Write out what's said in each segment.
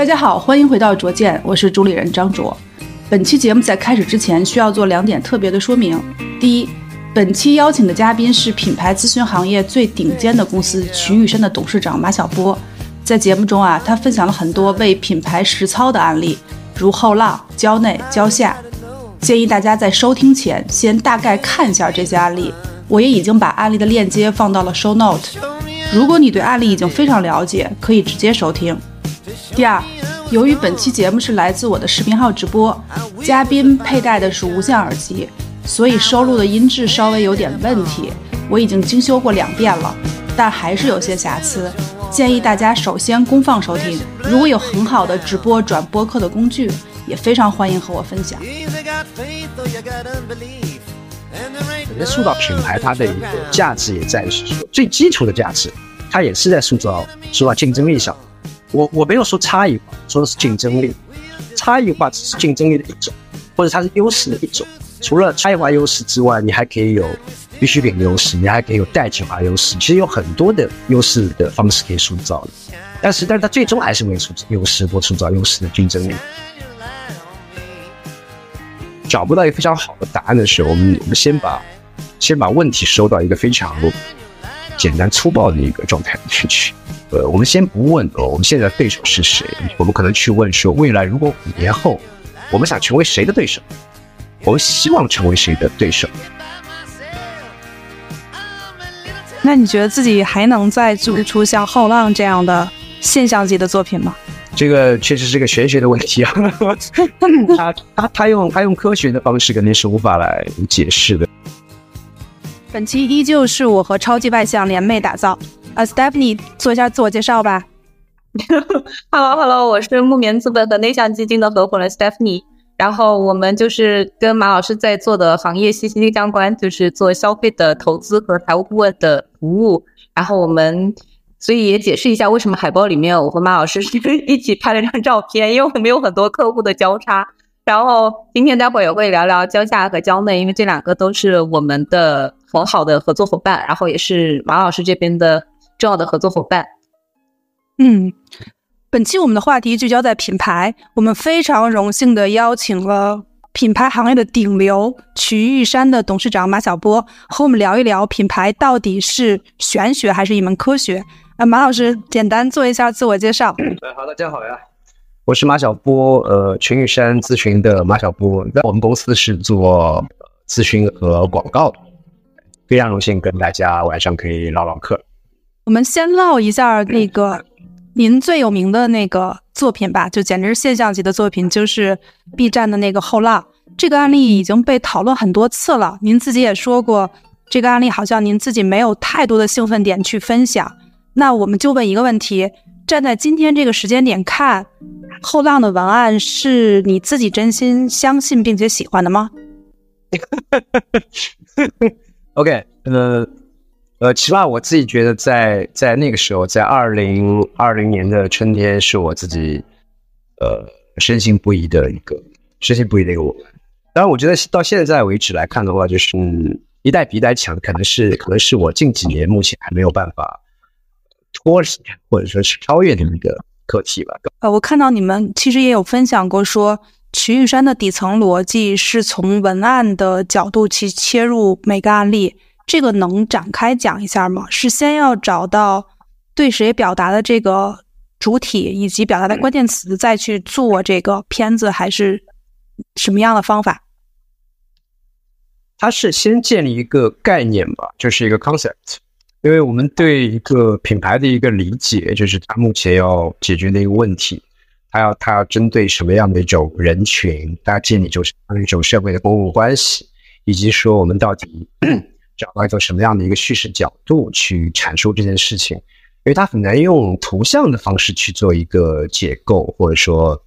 大家好，欢迎回到卓见，我是主理人张卓。本期节目在开始之前需要做两点特别的说明。第一，本期邀请的嘉宾是品牌咨询行业最顶尖的公司群玉山的董事长马晓波。在节目中啊，他分享了很多为品牌实操的案例，如后浪、蕉内、蕉下。建议大家在收听前先大概看一下这些案例。我也已经把案例的链接放到了 show note。如果你对案例已经非常了解，可以直接收听。第二，由于本期节目是来自我的视频号直播，嘉宾佩戴的是无线耳机，所以收录的音质稍微有点问题。我已经精修过两遍了，但还是有些瑕疵。建议大家首先公放收听。如果有很好的直播转播客的工具，也非常欢迎和我分享。我觉得塑造品牌，它的一个价值也在于说最基础的价值，它也是在塑造塑造竞争力上。我我没有说差异化，说的是竞争力。差异化只是竞争力的一种，或者它是优势的一种。除了差异化优势之外，你还可以有必需品优势，你还可以有代际化优势。其实有很多的优势的方式可以塑造的。但是，但是它最终还是为塑造优势，或塑造优势的竞争力。找不到一个非常好的答案的时候，我们我们先把先把问题收到一个非常简单粗暴的一个状态里去。呃，我们先不问哦，我们现在的对手是谁？我们可能去问说，未来如果五年后，我们想成为谁的对手？我们希望成为谁的对手？那你觉得自己还能再做出像后浪这样的现象级的作品吗？这个确实是个玄学的问题啊！他他他用他用科学的方式肯定是无法来解释的。本期依旧是我和超级外向联袂打造。呃，Stephanie 做一下自我介绍吧。Hello，Hello，我是木棉资本和内向基金的合伙人 Stephanie。然后我们就是跟马老师在做的行业息息相关，就是做消费的投资和财务顾问的服务。然后我们。所以也解释一下为什么海报里面我和马老师是一起拍了张照片，因为我们有很多客户的交叉。然后今天待会儿也会聊聊蕉下和蕉内，因为这两个都是我们的很好的合作伙伴，然后也是马老师这边的重要的合作伙伴。嗯，本期我们的话题聚焦在品牌，我们非常荣幸的邀请了品牌行业的顶流曲玉山的董事长马晓波，和我们聊一聊品牌到底是玄学还是一门科学。啊，马老师，简单做一下自我介绍。哎，好，大家好呀，我是马小波，呃，群玉山咨询的马小波。那我们公司是做咨询和广告的，非常荣幸跟大家晚上可以唠唠嗑。我们先唠一下那个您最有名的那个作品吧，就简直是现象级的作品，就是 B 站的那个后浪。这个案例已经被讨论很多次了，您自己也说过，这个案例好像您自己没有太多的兴奋点去分享。那我们就问一个问题：站在今天这个时间点看，后浪的文案是你自己真心相信并且喜欢的吗 ？OK，呃呃，起码我自己觉得，在在那个时候，在二零二零年的春天，是我自己呃深信不疑的一个深信不疑的一个文案。当然，我觉得到现在为止来看的话，就是一代比一代强，可能是可能是我近几年目前还没有办法。脱离或者说是超越的一个课题吧。呃，我看到你们其实也有分享过，说曲玉山的底层逻辑是从文案的角度去切入每个案例，这个能展开讲一下吗？是先要找到对谁表达的这个主体以及表达的关键词，再去做这个片子，还是什么样的方法？它是先建立一个概念吧，就是一个 concept。因为我们对一个品牌的一个理解，就是它目前要解决的一个问题，他要它要针对什么样的一种人群，它要建立就是一种社会的公共关系，以及说我们到底 找到一种什么样的一个叙事角度去阐述这件事情，因为它很难用图像的方式去做一个解构，或者说。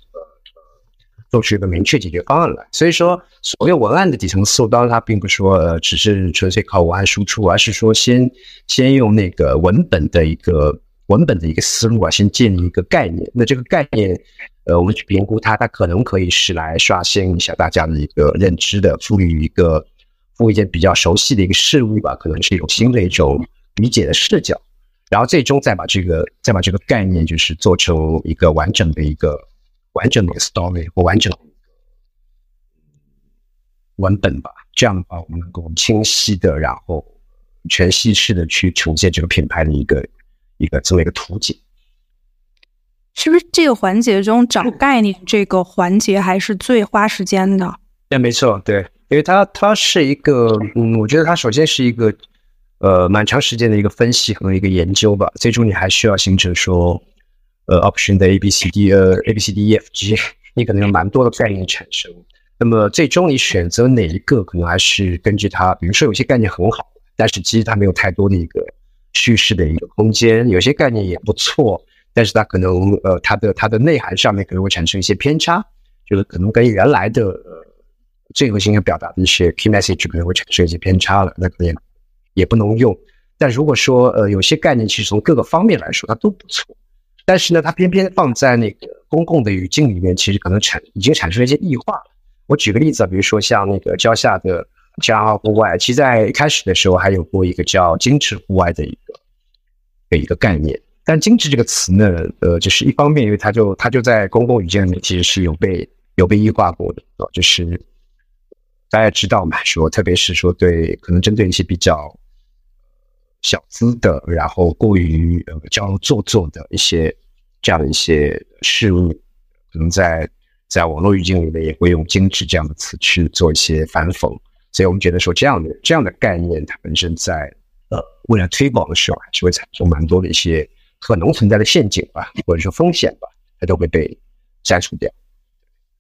做出一个明确解决方案来，所以说所谓文案的底层思路，当然它并不是说呃只是纯粹靠文案输出，而是说先先用那个文本的一个文本的一个思路啊，先建立一个概念。那这个概念，呃，我们去评估它，它可能可以是来刷新一下大家的一个认知的，赋予一个赋予一件比较熟悉的一个事物吧，可能是一种新的一种理解的视角。然后最终再把这个再把这个概念就是做成一个完整的一个完整的一个 story 或完整的文本吧。这样的话，我们能够清晰的，然后全息式的去呈现这个品牌的一个一个这么一个图解。是不是这个环节中找概念这个环节还是最花时间的？对，没错，对，因为它它是一个，嗯，我觉得它首先是一个。呃，蛮长时间的一个分析和一个研究吧，最终你还需要形成说，呃，option 的 A B C D，呃，A B C D E F G，你可能有蛮多的概念产生。那么最终你选择哪一个，可能还是根据它，比如说有些概念很好，但是其实它没有太多的一个叙事的一个空间；有些概念也不错，但是它可能呃，它的它的内涵上面可能会产生一些偏差，就是可能跟原来的呃最核心要表达的一些 key message 可能会产生一些偏差了，那可能。也不能用，但如果说呃有些概念其实从各个方面来说它都不错，但是呢它偏偏放在那个公共的语境里面，其实可能产已经产生了一些异化了。我举个例子啊，比如说像那个蕉下的加户外，其实在开始的时候还有过一个叫精致户外的一个的一个概念，但精致这个词呢，呃，就是一方面因为它就它就在公共语境里面其实是有被有被异化过的啊，就是大家知道嘛，说特别是说对可能针对一些比较。小资的，然后过于呃较做作的一些这样一些事物，可能在在网络语境里面也会用“精致”这样的词去做一些反讽，所以我们觉得说这样的这样的概念，它本身在呃未来推广的时候，还是会产生蛮多的一些可能存在的陷阱吧，或者说风险吧，它都会被删除掉。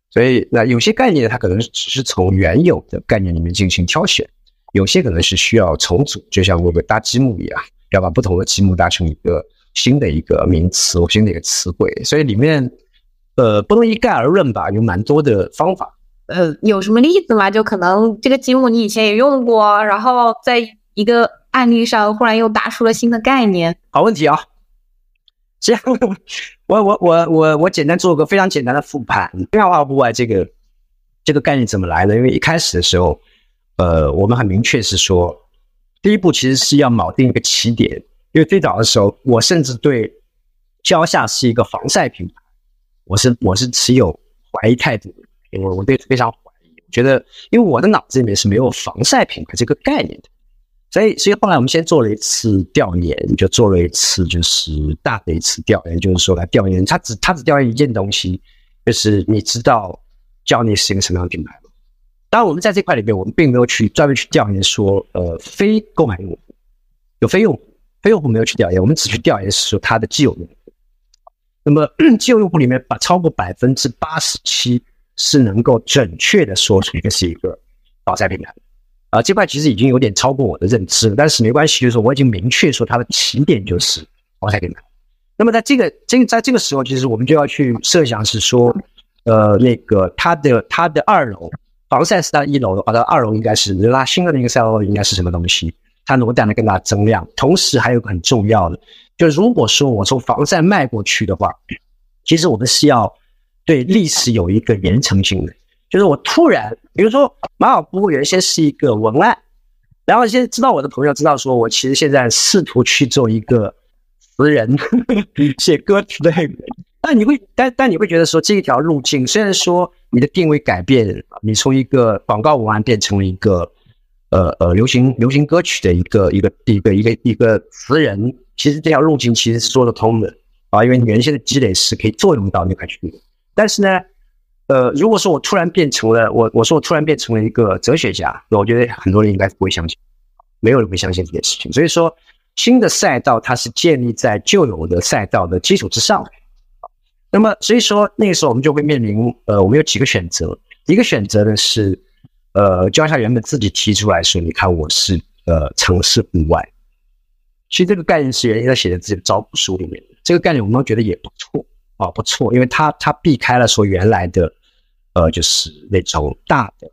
所以那有些概念，它可能只是从原有的概念里面进行挑选。有些可能是需要重组，就像我们搭积木一样，要把不同的积木搭成一个新的一个名词或新的一个词汇。所以里面，呃，不能一概而论吧，有蛮多的方法。呃，有什么例子吗？就可能这个积木你以前也用过，然后在一个案例上忽然又搭出了新的概念。好问题啊！这样，我我我我我简单做个非常简单的复盘。量化户外这个这个概念怎么来的？因为一开始的时候。呃，我们很明确是说，第一步其实是要锚定一个起点，因为最早的时候，我甚至对蕉下是一个防晒品牌，我是我是持有怀疑态度的，因为我对非常怀疑，觉得因为我的脑子里面是没有防晒品牌这个概念的，所以所以后来我们先做了一次调研，就做了一次就是大的一次调研，就是说来调研，他只他只调研一件东西，就是你知道蕉你是一个什么样的品牌吗。当然，我们在这块里面，我们并没有去专门去调研说，呃，非购买用户有非用户，非用户没有去调研，我们只去调研是说它的既有用户。那么，既有用户里面，把超过百分之八十七是能够准确的说出一个是一个防晒品牌。啊，这块其实已经有点超过我的认知了，但是没关系，就是我已经明确说它的起点就是防晒品牌。那么在这个这在这个时候，其实我们就要去设想是说，呃，那个它的它的二楼。防晒是它一楼的话，它二楼应该是拉新的那个赛道应该是什么东西？它能够带来更大的增量。同时还有个很重要的，就如果说我从防晒迈过去的话，其实我们是要对历史有一个延承性的。就是我突然，比如说马尔布原先是一个文案，然后现在知道我的朋友知道说我其实现在试图去做一个词人，写歌词的人。但你会，但但你会觉得说这一条路径，虽然说你的定位改变，你从一个广告文案变成了一个，呃呃流行流行歌曲的一个一个一个一个一个词人，其实这条路径其实是说得通的啊，因为你原先的积累是可以作用到那块去的。但是呢，呃，如果说我突然变成了我，我说我突然变成了一个哲学家，那我觉得很多人应该不会相信，没有人会相信这件事情。所以说，新的赛道它是建立在旧有的赛道的基础之上。那么，所以说那个时候我们就会面临，呃，我们有几个选择。一个选择呢是，呃，教下原本自己提出来说，你看我是呃城市户外。其实这个概念是原来在写在自己的招股书里面的。这个概念我们都觉得也不错啊，不错，因为它它避开了说原来的，呃，就是那种大的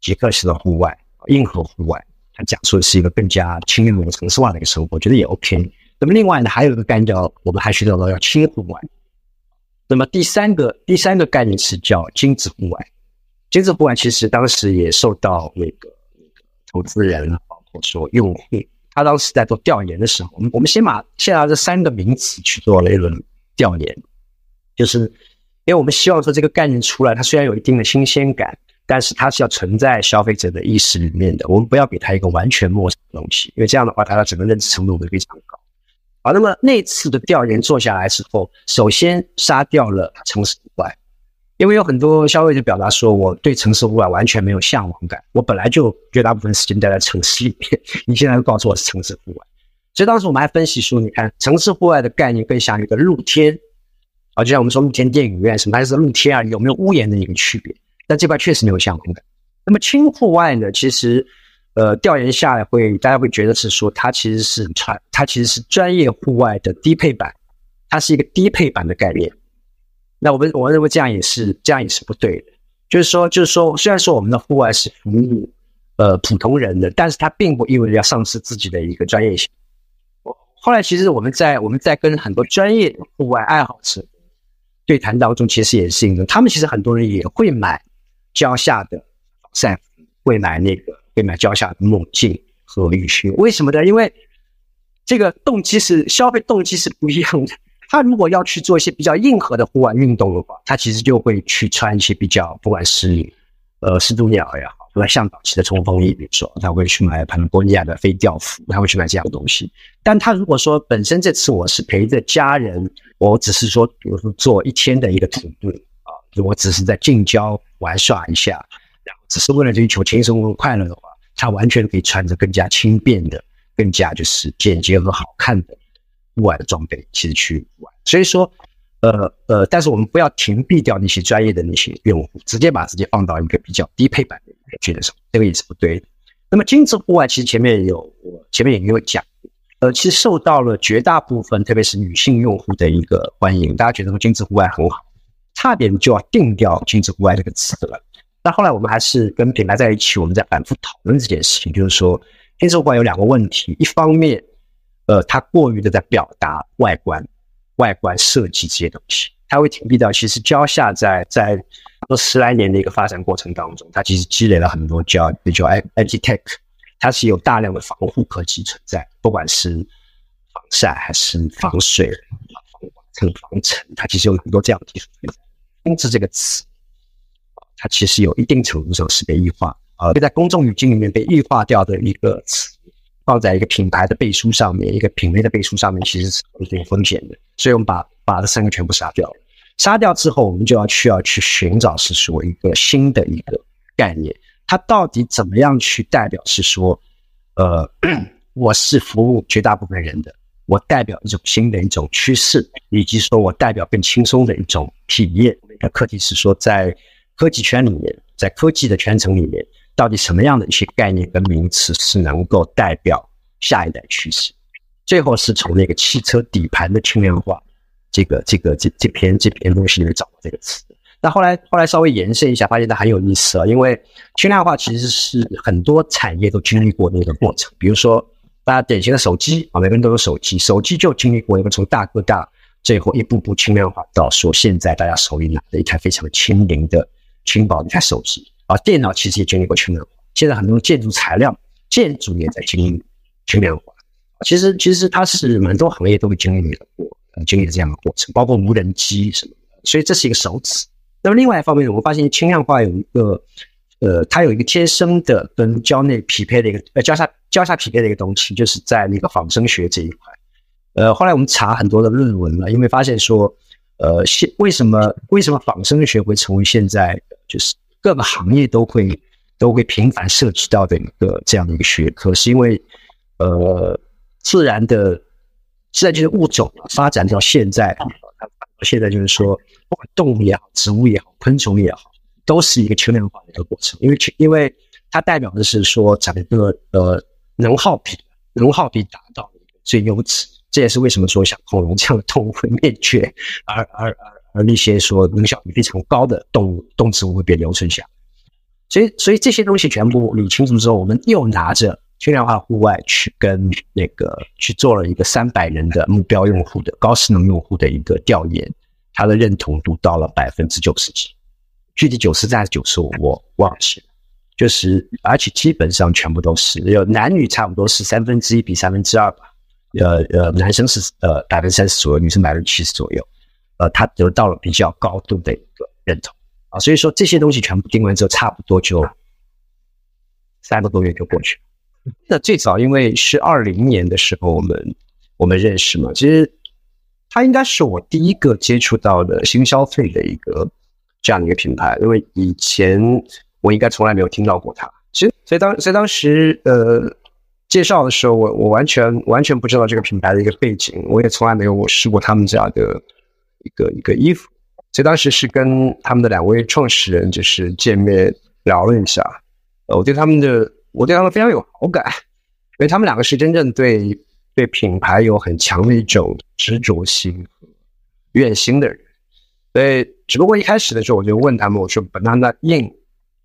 极客式的户外、硬核户外，它讲述的是一个更加轻盈的城市化的一个生活，我觉得也 OK。那么另外呢，还有一个概念叫我们还学到了要轻户外。那么第三个第三个概念是叫精致户外，精致户外其实当时也受到那个那个投资人包括说用户他当时在做调研的时候，我们我们先把现在这三个名词去做了一轮调研，就是因为我们希望说这个概念出来，它虽然有一定的新鲜感，但是它是要存在消费者的意识里面的。我们不要给它一个完全陌生的东西，因为这样的话，它的整个认知程度会非常高。好，那么那次的调研做下来之后，首先杀掉了城市户外。因为有很多消费者表达说，我对城市户外完全没有向往感。我本来就绝大部分时间待在城市里面，你现在又告诉我是城市户外，所以当时我们还分析说，你看城市户外的概念更像一个露天啊，就像我们说露天电影院什么，还是露天啊，有没有屋檐的一个区别？但这块确实没有向往感。那么轻户外呢？其实，呃，调研下来会大家会觉得是说，它其实是传，它其实是专业户外的低配版，它是一个低配版的概念。那我们我认为这样也是这样也是不对的，就是说就是说，虽然说我们的户外是服务呃普通人的，但是它并不意味着要丧失自己的一个专业性。我后来其实我们在我们在跟很多专业户外爱好者对谈当中，其实也是一个，他们其实很多人也会买蕉下的防晒服，会买那个会买蕉下的墨镜和雨靴，为什么呢？因为这个动机是消费动机是不一样的。他如果要去做一些比较硬核的户外运动的话，他其实就会去穿一些比较，不管是呃始祖鸟也好，或者像早期的冲锋衣，比如说他会去买潘多尼亚的飞钓服，他会去买这样的东西。但他如果说本身这次我是陪着家人，我只是说，比如说做一天的一个徒步啊，我只是在近郊玩耍一下，然后只是为了追求轻松和快乐的话，他完全可以穿着更加轻便的、更加就是简洁和好看的。户外的装备其实去玩，所以说，呃呃，但是我们不要屏蔽掉那些专业的那些用户，直接把自己放到一个比较低配版的觉得上，这个也是不对的。那么精致户外其实前面有我前面也有讲，呃，其实受到了绝大部分特别是女性用户的一个欢迎，大家觉得说精致户外很好，差点就要定掉精致户外这个词了。但后来我们还是跟品牌在一起，我们在反复讨论这件事情，就是说精致户外有两个问题，一方面。呃，它过于的在表达外观、外观设计这些东西，它会屏蔽掉其实蕉下在在这十来年的一个发展过程当中，它其实积累了很多叫叫 anti tech，它是有大量的防护科技存在，不管是防晒还是防水、防刮蹭、防尘，它其实有很多这样的技术存在。精致这个词，它其实有一定程度上是被异化，呃，在公众语境里面被异化掉的一个词。放在一个品牌的背书上面，一个品类的背书上面，其实是有一定风险的。所以我们把把这三个全部杀掉了。杀掉之后，我们就要需要去寻找是说一个新的一个概念，它到底怎么样去代表是说，呃，我是服务绝大部分人的，我代表一种新的一种趋势，以及说我代表更轻松的一种体验。的课题是说，在科技圈里面，在科技的圈层里面。到底什么样的一些概念跟名词是能够代表下一代趋势？最后是从那个汽车底盘的轻量化这个这个这这篇这篇东西里面找到这个词。那后来后来稍微延伸一下，发现它很有意思啊，因为轻量化其实是很多产业都经历过的一个过程。比如说大家典型的手机啊，每个人都有手机，手机就经历过一个从大哥大最后一步步轻量化到说现在大家手里拿的一台非常轻盈的轻薄的一台手机。啊，电脑其实也经历过轻量化，现在很多建筑材料、建筑也在经历轻量化。其实，其实它是蛮多行业都会经历的过，经历的这样的过程，包括无人机什么的。所以这是一个首次。那么另外一方面，我们发现轻量化有一个，呃，它有一个天生的跟胶内匹配的一个，呃，交叉交叉匹配的一个东西，就是在那个仿生学这一块。呃，后来我们查很多的论文了，因为发现说，呃，现为什么为什么仿生学会成为现在就是。各个行业都会都会频繁涉及到的一个这样的一个学科，是因为呃自然的自然就是物种发展到现在，现在就是说，不管动物也好，植物也好，昆虫也好，都是一个轻量化的一个过程，因为因为它代表的是说整个呃能耗比能耗比达到最优值，这也是为什么说像恐龙这样的动物会灭绝，而而而。而那些说能效比非常高的动物、动植物会被留存下，所以，所以这些东西全部理清楚之后，我们又拿着去量化户外去跟那个去做了一个三百人的目标用户的高势能用户的一个调研，它的认同度到了百分之九十几，具体九十还是九十五我忘记了。就是而且基本上全部都是，有男女差不多是三分之一比三分之二吧。呃呃，男生是呃百分之三十左右，女生百分之七十左右。呃，他得到了比较高度的一个认同啊，所以说这些东西全部定完之后，差不多就三个多月就过去了。那最早因为是二零年的时候，我们我们认识嘛，其实他应该是我第一个接触到的新消费的一个这样的一个品牌，因为以前我应该从来没有听到过它。其实，所以当所以当时呃。介绍的时候，我我完全完全不知道这个品牌的一个背景，我也从来没有我试过他们家的一个一个衣服，所以当时是跟他们的两位创始人就是见面聊了一下，呃，我对他们的我对他们非常有好感，因为他们两个是真正对对品牌有很强的一种执着心和愿心的人，所以只不过一开始的时候我就问他们，我说 banana in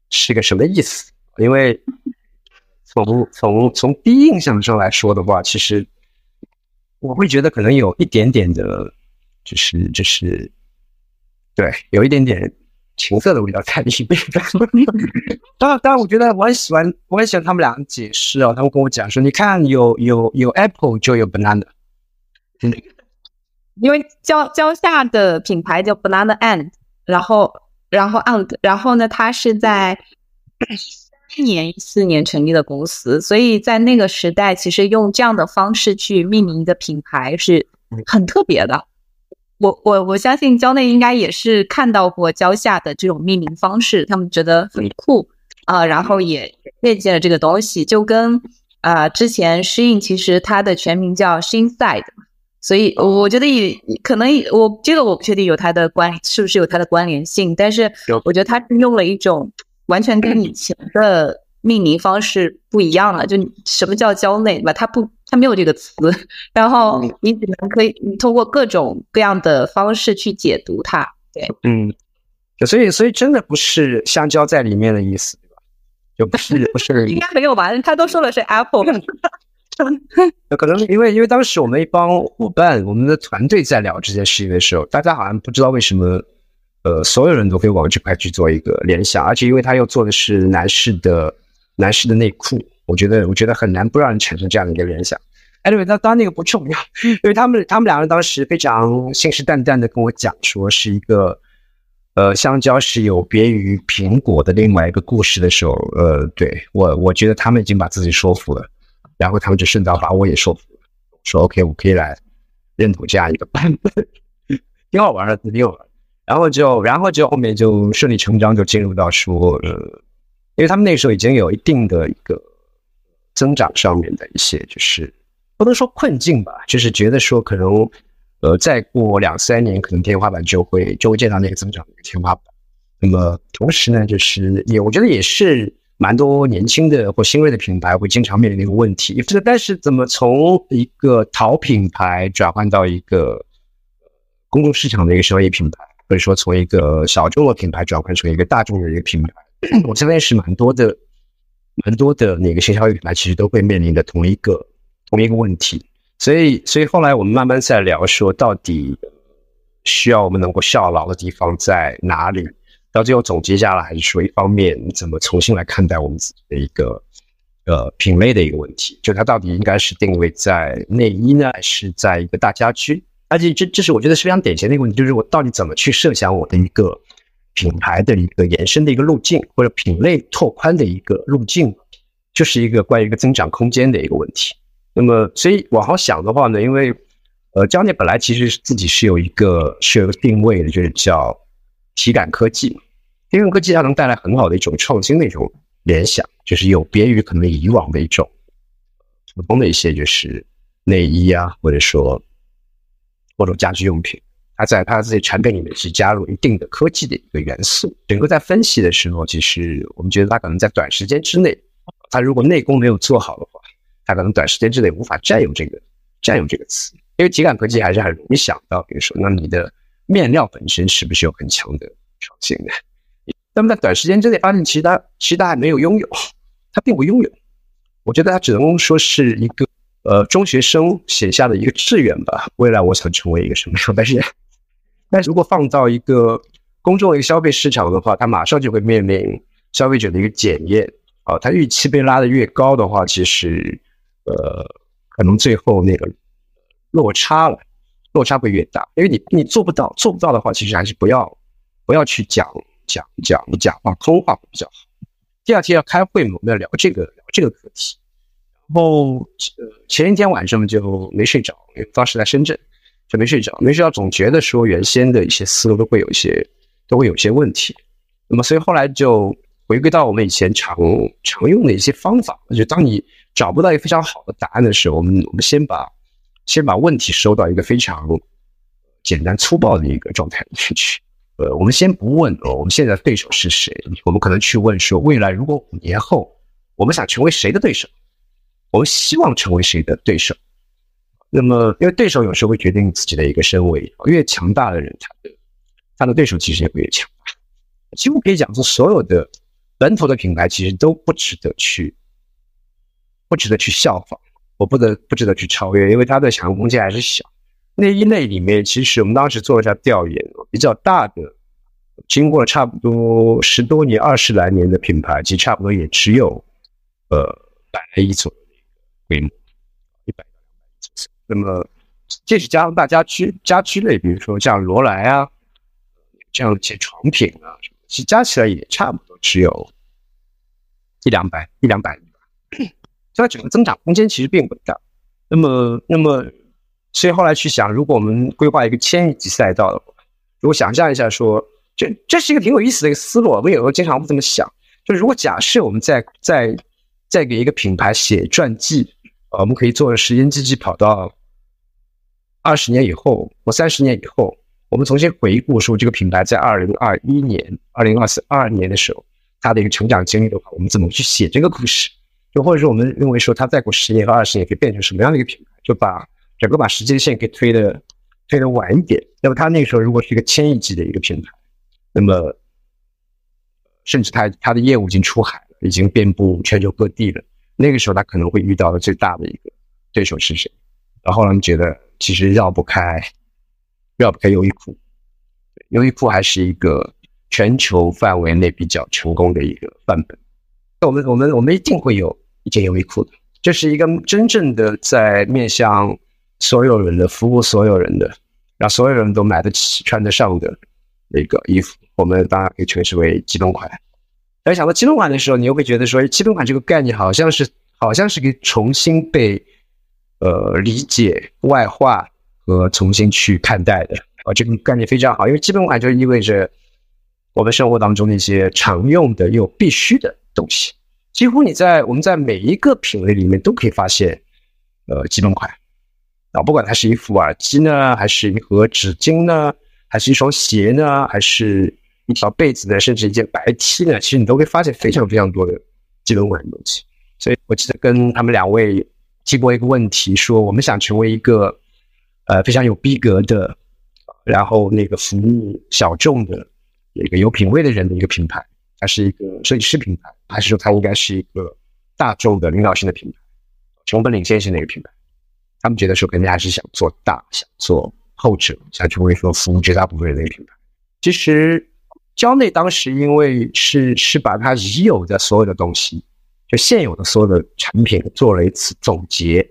是个什么意思？因为从从从第一印象上来说的话，其实我会觉得可能有一点点的，就是就是对，有一点点情色的味道在里面。当然，当然，我觉得我很喜欢，我很喜欢他们俩解释哦。他们跟我讲说，你看，有有有 apple 就有 banana，因为蕉蕉下的品牌叫 banana and，然后然后 and，然后呢，它是在。一年一四年成立的公司，所以在那个时代，其实用这样的方式去命名一个品牌是很特别的。我我我相信蕉内应该也是看到过蕉下的这种命名方式，他们觉得很酷啊，然后也借鉴了这个东西。就跟啊之前诗印其实它的全名叫 Shinside，所以我觉得也可能我这个我不确定有它的关是不是有它的关联性，但是我觉得它是用了一种。完全跟以前的命名方式不一样了，就什么叫蕉内，对吧？它不，它没有这个词，然后你只能可以，你通过各种各样的方式去解读它。对，嗯，所以，所以真的不是香蕉在里面的意思，对吧？就不是，不是，应该没有吧？他都说了是 apple，可能是因为因为当时我们一帮伙伴，我们的团队在聊这件事情的时候，大家好像不知道为什么。呃，所有人都可以往这块去做一个联想，而且因为他又做的是男士的男士的内裤，我觉得我觉得很难不让人产生这样的一个联想。Anyway，那当然那个不重要，因为他们他们两个人当时非常信誓旦旦的跟我讲说是一个呃香蕉是有别于苹果的另外一个故事的时候，呃，对我我觉得他们已经把自己说服了，然后他们就顺道把我也说服了，说 OK，我可以来认同这样一个版本，挺好玩的，挺好玩。然后就，然后就后面就顺理成章就进入到说，呃，因为他们那时候已经有一定的一个增长上面的一些，就是不能说困境吧，就是觉得说可能，呃，再过两三年，可能天花板就会就会见到那个增长的一个天花板。那么同时呢，就是也我觉得也是蛮多年轻的或新锐的品牌会经常面临的一个问题，这但是怎么从一个淘品牌转换到一个公众市场的一个商业品牌？或者说从一个小众的品牌转换成一个大众的一个品牌，我相信是蛮多的、蛮多的那个新消费品牌其实都会面临的同一个同一个问题。所以，所以后来我们慢慢在聊说，到底需要我们能够效劳的地方在哪里？到最后总结下来，还是说一方面怎么重新来看待我们自己的一个呃品类的一个问题，就它到底应该是定位在内衣呢，还是在一个大家居？而且这这是我觉得是非常典型的一个问题，就是我到底怎么去设想我的一个品牌的一个延伸的一个路径，或者品类拓宽的一个路径，就是一个关于一个增长空间的一个问题。那么，所以往后想的话呢，因为呃，焦点本来其实自己是有一个是有一个定位的，就是叫体感科技。体感科技它能带来很好的一种创新的一种联想，就是有别于可能以往的一种普通的一些就是内衣啊，或者说。或者家居用品，它在它自己产品里面是加入一定的科技的一个元素。整个在分析的时候，其实我们觉得它可能在短时间之内，它如果内功没有做好的话，它可能短时间之内无法占有这个占有这个词。因为体感科技还是很容易想到，比如说，那你的面料本身是不是有很强的创新的？那么在短时间之内发现，其他其他还没有拥有，它并不拥有。我觉得它只能说是一个。呃，中学生写下的一个志愿吧。未来我想成为一个什么样的人？但如果放到一个公众的一个消费市场的话，它马上就会面临消费者的一个检验，啊，它预期被拉得越高的话，其实呃，可能最后那个落差了，落差会越大，因为你你做不到，做不到的话，其实还是不要不要去讲讲讲假话空话比较好。第二天要开会嘛，我们要聊这个聊这个课题，然后呃前一天晚上就没睡着，因为当时在深圳。就没睡着，没睡着，总觉得说原先的一些思路都会有一些都会有一些问题，那么所以后来就回归到我们以前常常用的一些方法，就当你找不到一个非常好的答案的时候，我们我们先把先把问题收到一个非常简单粗暴的一个状态里面去。呃，我们先不问哦，我们现在对手是谁？我们可能去问说，未来如果五年后，我们想成为谁的对手？我们希望成为谁的对手？那么，因为对手有时候会决定自己的一个身位，越强大的人，他的他的对手其实也会越强大。几乎可以讲说，所有的本土的品牌其实都不值得去，不值得去效仿，我不得不值得去超越，因为它的想象空间还是小。那一类里面，其实我们当时做了一下调研，比较大的，经过了差不多十多年、二十来年的品牌，其实差不多也只有呃百来亿左右的规模，那么，这是加上大家居家居类，比如说像罗莱啊，这样一些床品啊，其实加起来也差不多只有一两百一两百亿吧，所以它整个增长空间其实并不大。那么，那么。所以后来去想，如果我们规划一个千亿级赛道的，如果想象一下说，这这是一个挺有意思的一个思路。我们有时候经常会这么想，就如果假设我们在在在给一个品牌写传记，呃，我们可以做时间机器跑到二十年以后或三十年以后，我们重新回顾说这个品牌在二零二一年、二零二四、二二年的时候它的一个成长经历的话，我们怎么去写这个故事？就或者说我们认为说它再过十年和二十年可以变成什么样的一个品牌？就把整个把时间线给推的推的晚一点，那么它那个时候如果是一个千亿级的一个品牌，那么甚至它它的业务已经出海了，已经遍布全球各地了，那个时候他可能会遇到的最大的一个对手是谁？然后呢，觉得其实绕不开绕不开优衣库，优衣库还是一个全球范围内比较成功的一个范本。我们我们我们一定会有一件优衣库的，这是一个真正的在面向。所有人的服务，所有人的，让所有人都买得起、穿得上的那个衣服，我们当然可以称之为基本款。而想到基本款的时候，你又会觉得说，基本款这个概念好像是，好像是给重新被呃理解、外化和重新去看待的。啊，这个概念非常好，因为基本款就意味着我们生活当中那些常用的又必须的东西，几乎你在我们在每一个品类里面都可以发现，呃，基本款。啊，不管它是一副耳机呢，还是一盒纸巾呢，还是一双鞋呢，还是一条被子呢，甚至一件白 T 呢，其实你都会发现非常非常多的基本款的东西。所以我记得跟他们两位提过一个问题，说我们想成为一个呃非常有逼格的，然后那个服务小众的一个有品位的人的一个品牌，它是一个设计师品牌，还是说它应该是一个大众的领导性的品牌，成本领先性的一个品牌？他们觉得说肯定还是想做大，想做后者，想成为说服务绝大部分人的一个品牌。其实，蕉内当时因为是是把它已有的所有的东西，就现有的所有的产品做了一次总结，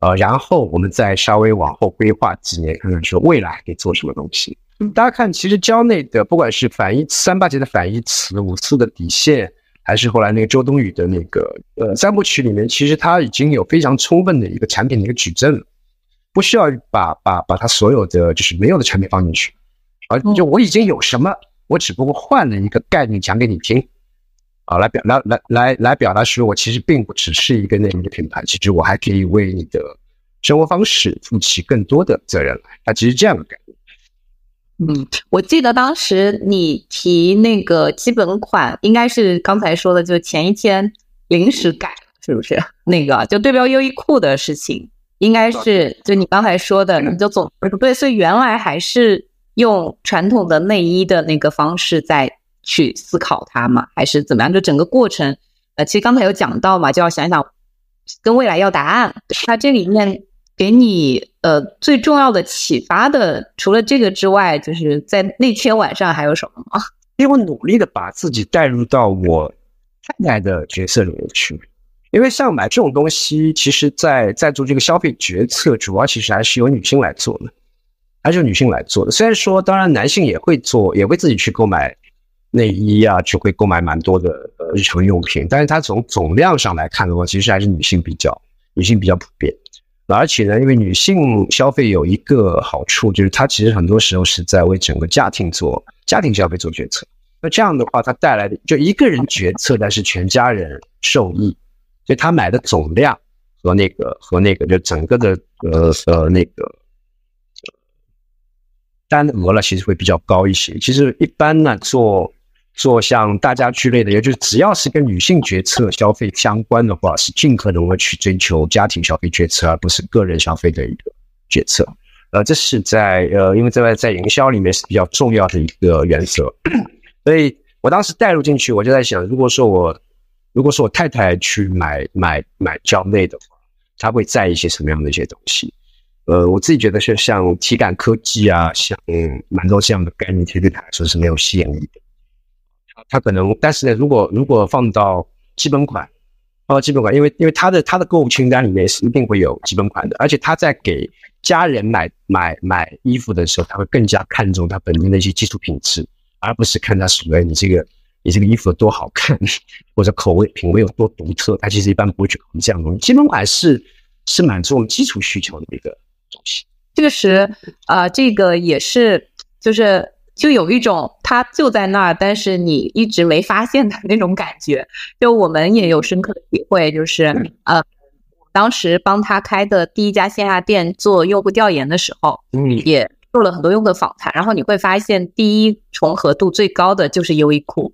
呃，然后我们再稍微往后规划几年，看看说未来可以做什么东西。大家看，其实蕉内的不管是反义三八节的反义词，五四的底线。还是后来那个周冬雨的那个呃三部曲里面，其实它已经有非常充分的一个产品的一个矩阵了，不需要把把把它所有的就是没有的产品放进去，啊，就我已经有什么，我只不过换了一个概念讲给你听，啊，来表来来来来表达说我其实并不只是一个那一个品牌，其实我还可以为你的生活方式负起更多的责任来，它其实这样的概念。嗯，我记得当时你提那个基本款，应该是刚才说的，就前一天临时改，是不是？那个就对标优衣库的事情，应该是就你刚才说的，你就总不对，所以原来还是用传统的内衣的那个方式再去思考它嘛，还是怎么样？就整个过程，呃，其实刚才有讲到嘛，就要想想跟未来要答案，它这里面。给你呃最重要的启发的，除了这个之外，就是在那天晚上还有什么吗？因为我努力的把自己带入到我太太的角色里面去。因为像买这种东西，其实，在在做这个消费决策，主要其实还是由女性来做的，还是女性来做的。虽然说，当然男性也会做，也会自己去购买内衣啊，就会购买蛮多的呃日常用品，但是它从总量上来看的话，其实还是女性比较女性比较普遍。而且呢，因为女性消费有一个好处，就是她其实很多时候是在为整个家庭做家庭消费做决策。那这样的话，它带来的就一个人决策，但是全家人受益。所以他买的总量和那个和那个就整个的呃呃那个单额了，其实会比较高一些。其实一般呢，做做像大家居类的，也就是只要是跟女性决策消费相关的话，是尽可能的去追求家庭消费决策，而不是个人消费的一个决策。呃，这是在呃，因为在在营销里面是比较重要的一个原则。所以我当时带入进去，我就在想，如果说我。如果说我太太去买买买蕉内的话，她会在意一些什么样的一些东西？呃，我自己觉得是像体感科技啊，像嗯蛮多这样的概念，其实对她来说是没有吸引力的。她可能，但是呢，如果如果放到基本款，放到基本款，因为因为她的她的购物清单里面是一定会有基本款的，而且她在给家人买买买衣服的时候，他会更加看重他本身的一些基础品质，而不是看它所谓你这个。你这个衣服有多好看，或者口味品味有多独特，他其实一般不会去考虑这样的东西。基本款是是满足我们基础需求的一个东西。确实，啊，这个也是，就是就有一种它就在那儿，但是你一直没发现的那种感觉。就我们也有深刻的体会，就是呃，当时帮他开的第一家线下店做用户调研的时候，嗯，也做了很多用户访谈，然后你会发现，第一重合度最高的就是优衣库。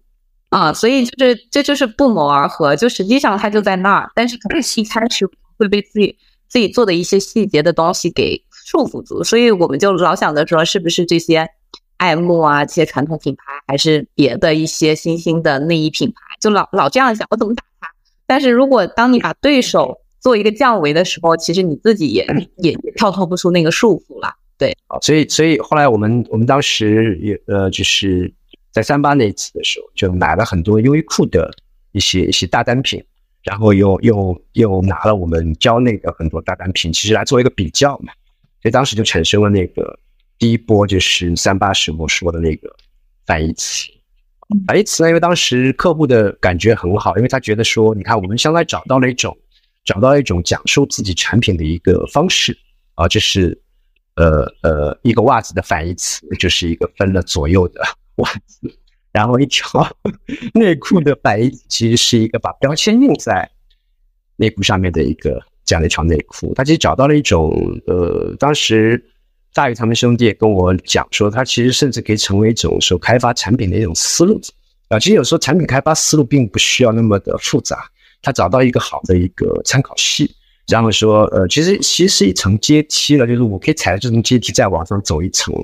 啊，所以就是这就是不谋而合，就实际上它就在那儿，但是可能一开始会被自己自己做的一些细节的东西给束缚住，所以我们就老想着说，是不是这些爱慕啊，这些传统品牌，还是别的一些新兴的内衣品牌，就老老这样想，我怎么打它？但是如果当你把对手做一个降维的时候，其实你自己也也跳脱不出那个束缚了。对，好，所以所以后来我们我们当时也呃就是。在三八那一次的时候，就买了很多优衣库的一些一些大单品，然后又又又拿了我们蕉内的很多大单品，其实来做一个比较嘛。所以当时就产生了那个第一波，就是三八时我说的那个反义词。反义词呢，因为当时客户的感觉很好，因为他觉得说，你看我们相当于找到了一种找到了一种讲述自己产品的一个方式啊，这是呃呃一个袜子的反义词，就是一个分了左右的。袜子，然后一条 内裤的白其实是一个把标签印在内裤上面的一个这样的一条内裤。他其实找到了一种呃，当时大宇他们兄弟也跟我讲说，他其实甚至可以成为一种说开发产品的一种思路啊。其实有时候产品开发思路并不需要那么的复杂，他找到一个好的一个参考系，然后说呃，其实其实是一层阶梯了，就是我可以踩着这层阶梯再往上走一层。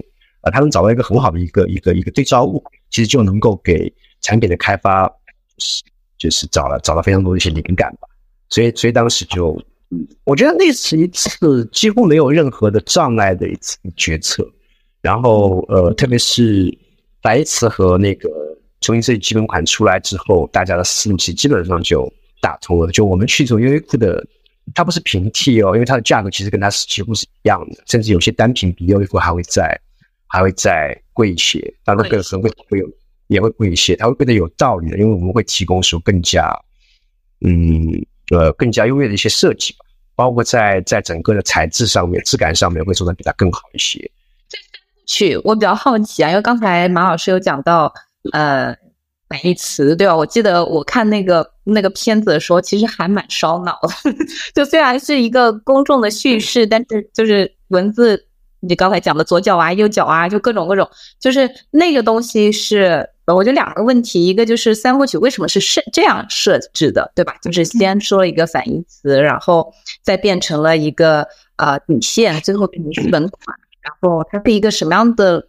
啊，他能找到一个很好的一个一个一个对照物，其实就能够给产品的开发，是就是找了找到非常多的一些灵感吧。所以所以当时就，嗯，我觉得那是一次几乎没有任何的障碍的一次决策。然后呃，特别是白瓷和那个重新设计基本款出来之后，大家的思路其实基本上就打通了。就我们去做优衣库的，它不是平替哦，因为它的价格其实跟它是几乎是一样的，甚至有些单品比优衣库还会在。还会再贵一些，当然更可能会有也会贵一些，它会变得有道理的，因为我们会提供出更加嗯呃更加优越的一些设计吧，包括在在整个的材质上面、质感上面会做的比它更好一些。去，我比较好奇啊，因为刚才马老师有讲到呃反义词，对吧？我记得我看那个那个片子的时候，其实还蛮烧脑的。就虽然是一个公众的叙事，但是就是文字。你刚才讲的左脚啊、右脚啊，就各种各种，就是那个东西是，我觉得两个问题，一个就是三部曲为什么是设这样设置的，对吧？就是先说了一个反义词，然后再变成了一个呃底线，最后变成基本款，然后它是一个什么样的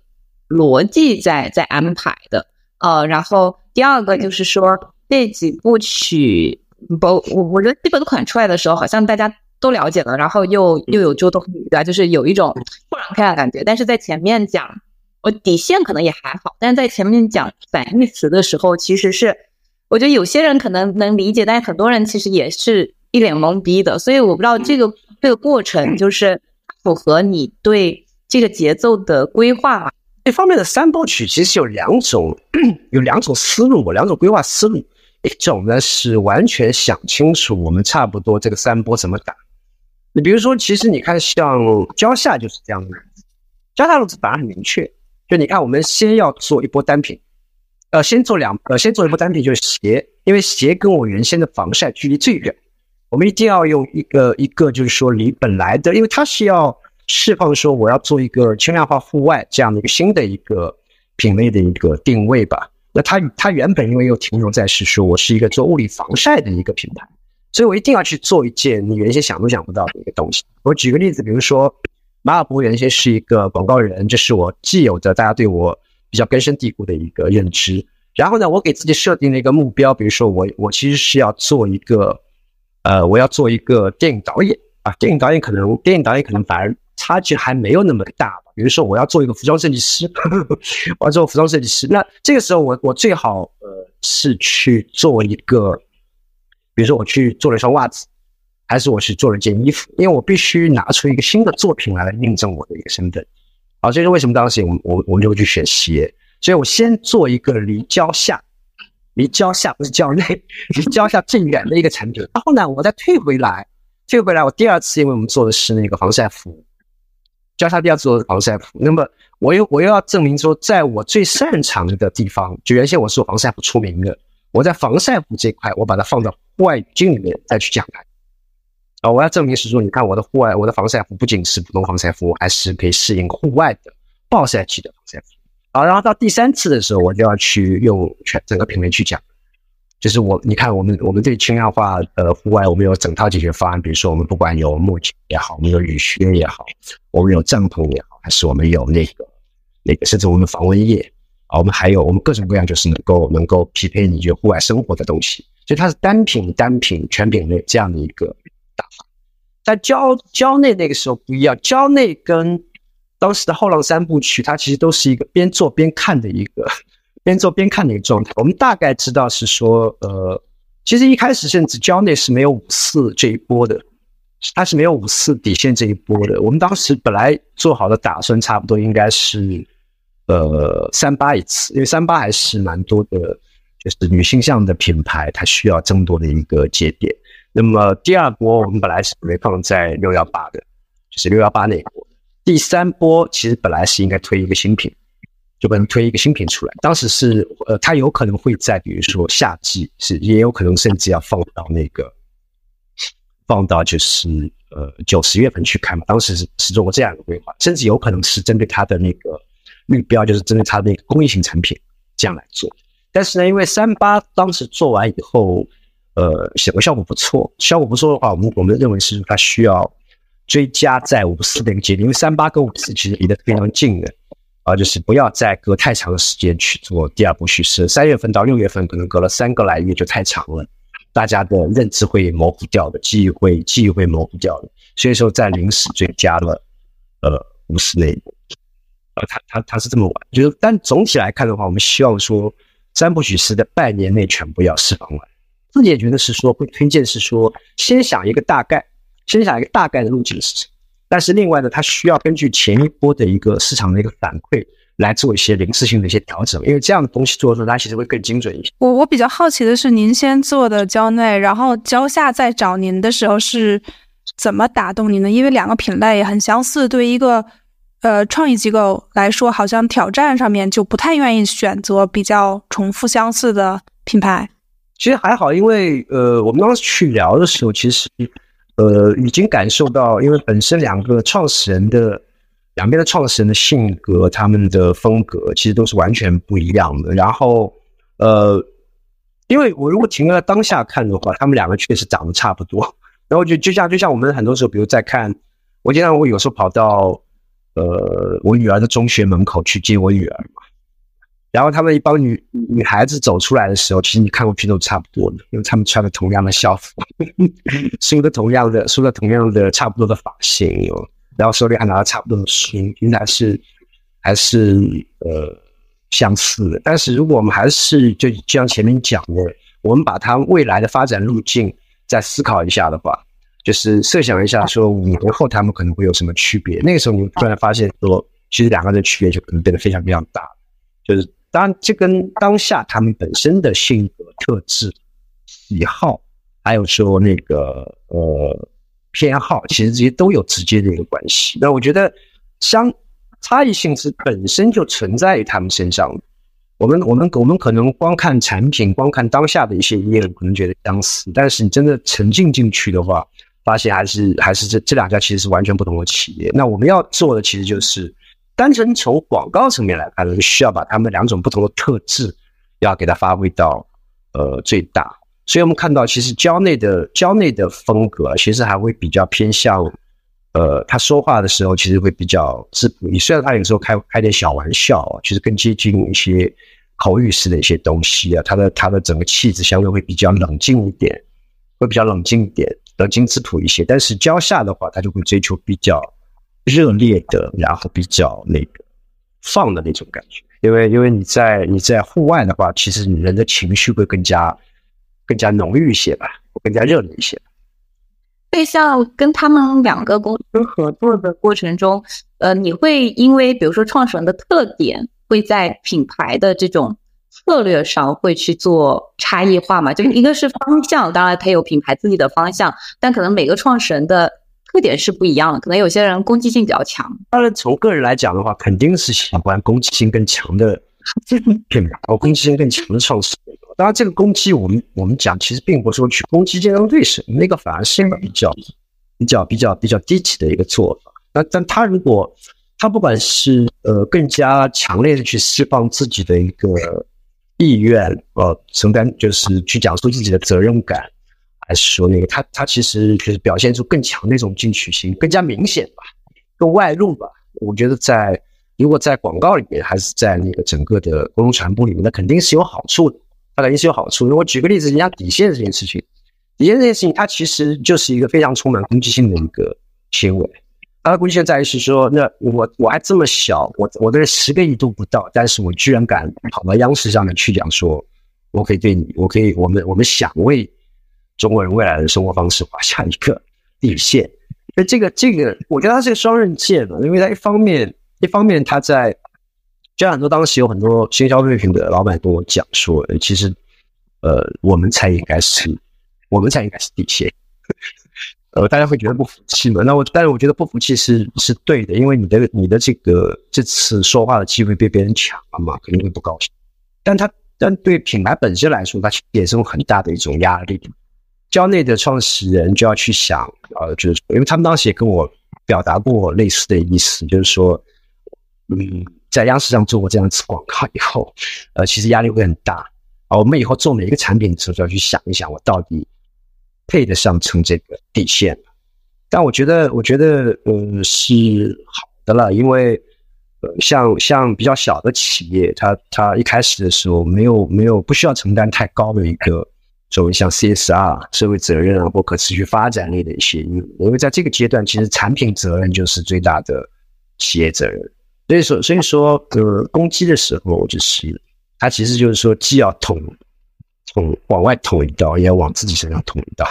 逻辑在在安排的？呃，然后第二个就是说这几部曲，不，我我觉得基本款出来的时候，好像大家。都了解了，然后又又有周冬雨对吧？就是有一种豁然开朗的感觉。但是在前面讲，我底线可能也还好，但是在前面讲反义词的时候，其实是我觉得有些人可能能理解，但是很多人其实也是一脸懵逼的。所以我不知道这个这个过程就是符合你对这个节奏的规划吗？这方面的三部曲其实有两种，有两种思路，两种规划思路。一种呢是完全想清楚，我们差不多这个三波怎么打。你比如说，其实你看像蕉下就是这样的，蕉下路子反而很明确。就你看，我们先要做一波单品，呃，先做两呃，先做一波单品就是鞋，因为鞋跟我原先的防晒距离最远，我们一定要用一个一个就是说离本来的，因为它是要释放说我要做一个轻量化户外这样的一个新的一个品类的一个定位吧。那它它原本因为又停留在是说我是一个做物理防晒的一个品牌，所以我一定要去做一件你原先想都想不到的一个东西。我举个例子，比如说马尔博原先是一个广告人，这是我既有的大家对我比较根深蒂固的一个认知。然后呢，我给自己设定了一个目标，比如说我我其实是要做一个，呃，我要做一个电影导演啊，电影导演可能电影导演可能反而差距还没有那么大吧。比如说，我要做一个服装设计师，呵 呵我要做服装设计师。那这个时候，我我最好呃是去做一个，比如说我去做了一双袜子，还是我去做了一件衣服，因为我必须拿出一个新的作品来来印证我的一个身份。好，这是为什么当时我们我我们就会去选鞋。所以我先做一个离焦下，离焦下不是焦内，离焦下最远的一个产品。然后呢，我再退回来，退回来，我第二次，因为我们做的是那个防晒服。交叉第二做防晒服，那么我又我又要证明说，在我最擅长的地方，就原先我是做防晒服出名的，我在防晒服这块，我把它放到户外语境里面再去讲它。啊，我要证明是说，你看我的户外，我的防晒服不仅是普通防晒服，还是可以适应户外的暴晒期的防晒服。啊，然后到第三次的时候，我就要去用全整个品类去讲。就是我，你看，我们我们对轻量化呃户外，我们有整套解决方案。比如说，我们不管有木屐也好，我们有雨靴也好，我们有帐篷也好，还是我们有那个那个，甚至我们防蚊液啊，我们还有我们各种各样，就是能够能够匹配你就户外生活的东西。所以它是单品单品全品类这样的一个打法。在郊郊内那个时候不一样，郊内跟当时的后浪三部曲，它其实都是一个边做边看的一个。边做边看的一个状态，我们大概知道是说，呃，其实一开始甚至交内是没有五四这一波的，它是没有五四底线这一波的。我们当时本来做好的打算，差不多应该是，呃，三八一次，因为三八还是蛮多的，就是女性向的品牌，它需要争夺的一个节点。那么第二波我们本来是没放在六幺八的，就是六幺八那一波。第三波其实本来是应该推一个新品。就可能推一个新品出来，当时是呃，它有可能会在比如说夏季，是也有可能甚至要放到那个放到就是呃九十月份去看嘛。当时是是做过这样一个规划，甚至有可能是针对它的那个目标，就是针对它的那个工艺型产品这样来做。但是呢，因为三八当时做完以后，呃，效果效果不错，效果不错的话，我们我们认为是它需要追加在五四的一个节点，因为三八跟五四其实离得非常近的。啊，就是不要再隔太长的时间去做第二步叙事。三月份到六月份，可能隔了三个来月就太长了，大家的认知会模糊掉的，记忆会记忆会模糊掉的。所以说，在临时追加了呃五十内部，呃，他他他是这么玩，就是但总体来看的话，我们希望说三部曲是在半年内全部要释放完。自己也觉得是说会推荐是说先想一个大概，先想一个大概的路径是什么。但是另外呢，它需要根据前一波的一个市场的一个反馈来做一些临时性的一些调整，因为这样的东西做的时候，它其实会更精准一些。我我比较好奇的是，您先做的蕉内，然后蕉下在找您的时候是怎么打动您的？因为两个品类也很相似，对一个呃创意机构来说，好像挑战上面就不太愿意选择比较重复相似的品牌。其实还好，因为呃，我们当时去聊的时候，其实。呃，已经感受到，因为本身两个创始人的两边的创始人的性格，他们的风格其实都是完全不一样的。然后，呃，因为我如果停留在当下看的话，他们两个确实长得差不多。然后就就像就像我们很多时候，比如在看，我经常会有时候跑到呃我女儿的中学门口去接我女儿嘛。然后他们一帮女女孩子走出来的时候，其实你看过去都差不多的，因为他们穿的同样的校服，梳的同样的梳的同样的差不多的发型哦，然后手里还拿着差不多的书，应该是还是呃相似的。但是如果我们还是就就像前面讲的，我们把它未来的发展路径再思考一下的话，就是设想一下说五年后他们可能会有什么区别。那个时候你突然发现说，其实两个人的区别就可能变得非常非常大。就是当然，这跟当下他们本身的性格特质、喜好，还有说那个呃偏好，其实这些都有直接的一个关系。那我觉得相差异性是本身就存在于他们身上的。我们我们我们可能光看产品，光看当下的一些业务，可能觉得相似，但是你真的沉浸进去的话，发现还是还是这这两家其实是完全不同的企业。那我们要做的其实就是单纯从广告层面来看，需要把他们两种不同的特质要给它发挥到呃最大。所以我们看到，其实蕉内的蕉内的风格，其实还会比较偏向。呃，他说话的时候其实会比较质朴，你虽然他有时候开开点小玩笑，其实更接近一些口语式的一些东西啊。他的他的整个气质相对会比较冷静一点，会比较冷静一点，冷静质朴一些。但是蕉下的话，他就会追求比较热烈的，然后比较那个放的那种感觉。因为因为你在你在户外的话，其实你人的情绪会更加更加浓郁一些吧，更加热烈一些。对，像跟他们两个公司合作的过程中，呃，你会因为比如说创始人的特点，会在品牌的这种策略上会去做差异化嘛？就一个是方向，当然他有品牌自己的方向，但可能每个创始人的特点是不一样的。可能有些人攻击性比较强。当然，从个人来讲的话，肯定是喜欢攻击性更强的 品牌，攻击性更强的创始人。当然，这个攻击我们我们讲，其实并不是说去攻击竞争对手，那个反而是一个比较比较比较比较低级的一个做法。那但他如果他不管是呃更加强烈的去释放自己的一个意愿，呃承担就是去讲述自己的责任感，还是说那个他他其实就是表现出更强的一种进取心，更加明显吧，更外露吧。我觉得在如果在广告里面，还是在那个整个的公共传播里面，那肯定是有好处的。它肯定是有好处。我举个例子，人家底线这件事情，底线这件事情，它其实就是一个非常充满攻击性的一个行为。他的攻击性在于是说，那我我还这么小，我我的十个亿都不到，但是我居然敢跑到央视上面去讲说，我可以对你，我可以，我们我们想为中国人未来的生活方式画下一个底线。那这个这个，我觉得它是个双刃剑嘛，因为它一方面一方面它在。就像很多当时有很多新消费品的老板跟我讲说，其实，呃，我们才应该是，我们才应该是底线。呃，大家会觉得不服气嘛？那我，但是我觉得不服气是是对的，因为你的你的这个这次说话的机会被别人抢了嘛，肯定会不高兴。但他但对品牌本身来说，它也是很大的一种压力。蕉内的创始人就要去想，呃，就是因为他们当时也跟我表达过类似的意思，就是说，嗯。在央视上做过这样子广告以后，呃，其实压力会很大啊。我们以后做每一个产品的时候，就要去想一想，我到底配得上称这个底线但我觉得，我觉得，呃，是好的了，因为，呃，像像比较小的企业，它它一开始的时候没有没有不需要承担太高的一个所谓像 CSR 社会责任啊或可持续发展类的一些，因为在这个阶段，其实产品责任就是最大的企业责任。所以说，所以说，呃，攻击的时候，就是他其实就是说，既要捅，捅往外捅一刀，也要往自己身上捅一刀。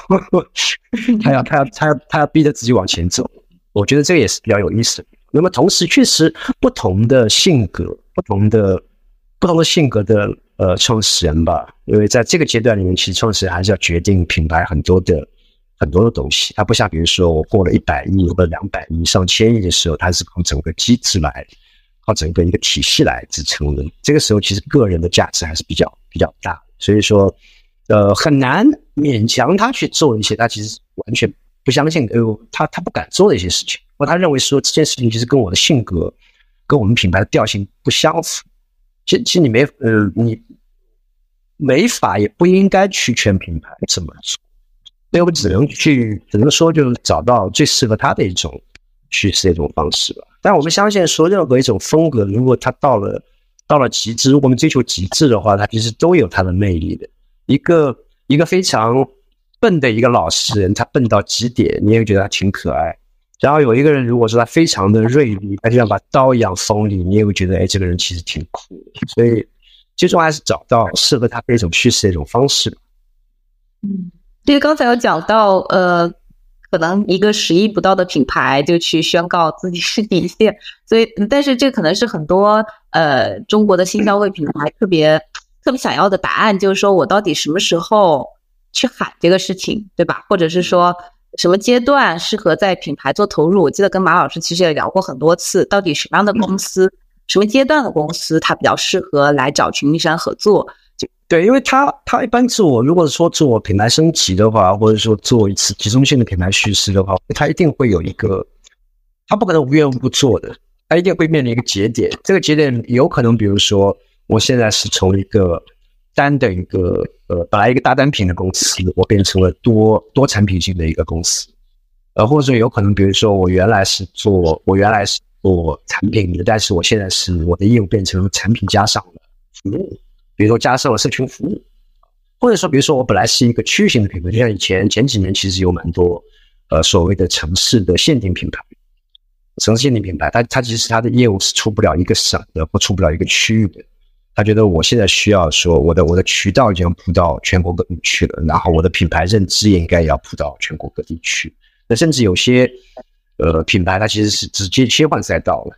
他要，他要，他要，他要逼着自己往前走。我觉得这个也是比较有意思。那么，同时，确实不同的性格，不同的不同的性格的呃创始人吧，因为在这个阶段里面，其实创始人还是要决定品牌很多的。很多的东西，他不像比如说我过了一百亿或者两百亿、上千亿的时候，他是靠整个机制来，靠整个一个体系来支撑的。这个时候其实个人的价值还是比较比较大，所以说，呃，很难勉强他去做一些他其实完全不相信，呃，他他不敢做的一些事情，或他认为说这件事情其实跟我的性格、跟我们品牌的调性不相符。其实其实你没呃你没法也不应该去劝品牌这么做。所以我们只能去，只能说，就是找到最适合他的一种叙事的一种方式吧。但我们相信，说任何一种风格，如果它到了到了极致，如果我们追求极致的话，它其实都有它的魅力的。一个一个非常笨的一个老实人，他笨到极点，你也会觉得他挺可爱。然后有一个人，如果说他非常的锐利，他就像把刀一样锋利，你也会觉得，哎，这个人其实挺酷。所以最终还是找到适合他的一种叙事的一种方式。嗯，因为刚才有讲到，呃，可能一个十亿不到的品牌就去宣告自己是底线，所以，但是这可能是很多呃中国的新消费品牌特别特别想要的答案，就是说我到底什么时候去喊这个事情，对吧？或者是说什么阶段适合在品牌做投入？我记得跟马老师其实也聊过很多次，到底什么样的公司，什么阶段的公司，它比较适合来找群力山合作？对，因为他他一般做，如果说做品牌升级的话，或者说做一次集中性的品牌叙事的话，他一定会有一个，他不可能无缘无故做的，他一定会面临一个节点。这个节点有可能，比如说，我现在是从一个单的一个呃，本来一个大单品的公司，我变成了多多产品性的一个公司，呃，或者有可能，比如说我原来是做我原来是做产品的，但是我现在是我的业务变成产品加上了服务。比如说加上了社群服务，或者说，比如说我本来是一个区域性的品牌，就像以前前几年其实有蛮多呃所谓的城市的限定品牌，城市限定品牌，它它其实它的业务是出不了一个省的，或出不了一个区域的。他觉得我现在需要说我的我的渠道已经铺到全国各地去了，然后我的品牌认知也应该要铺到全国各地去。那甚至有些呃品牌，它其实是直接切换赛道了，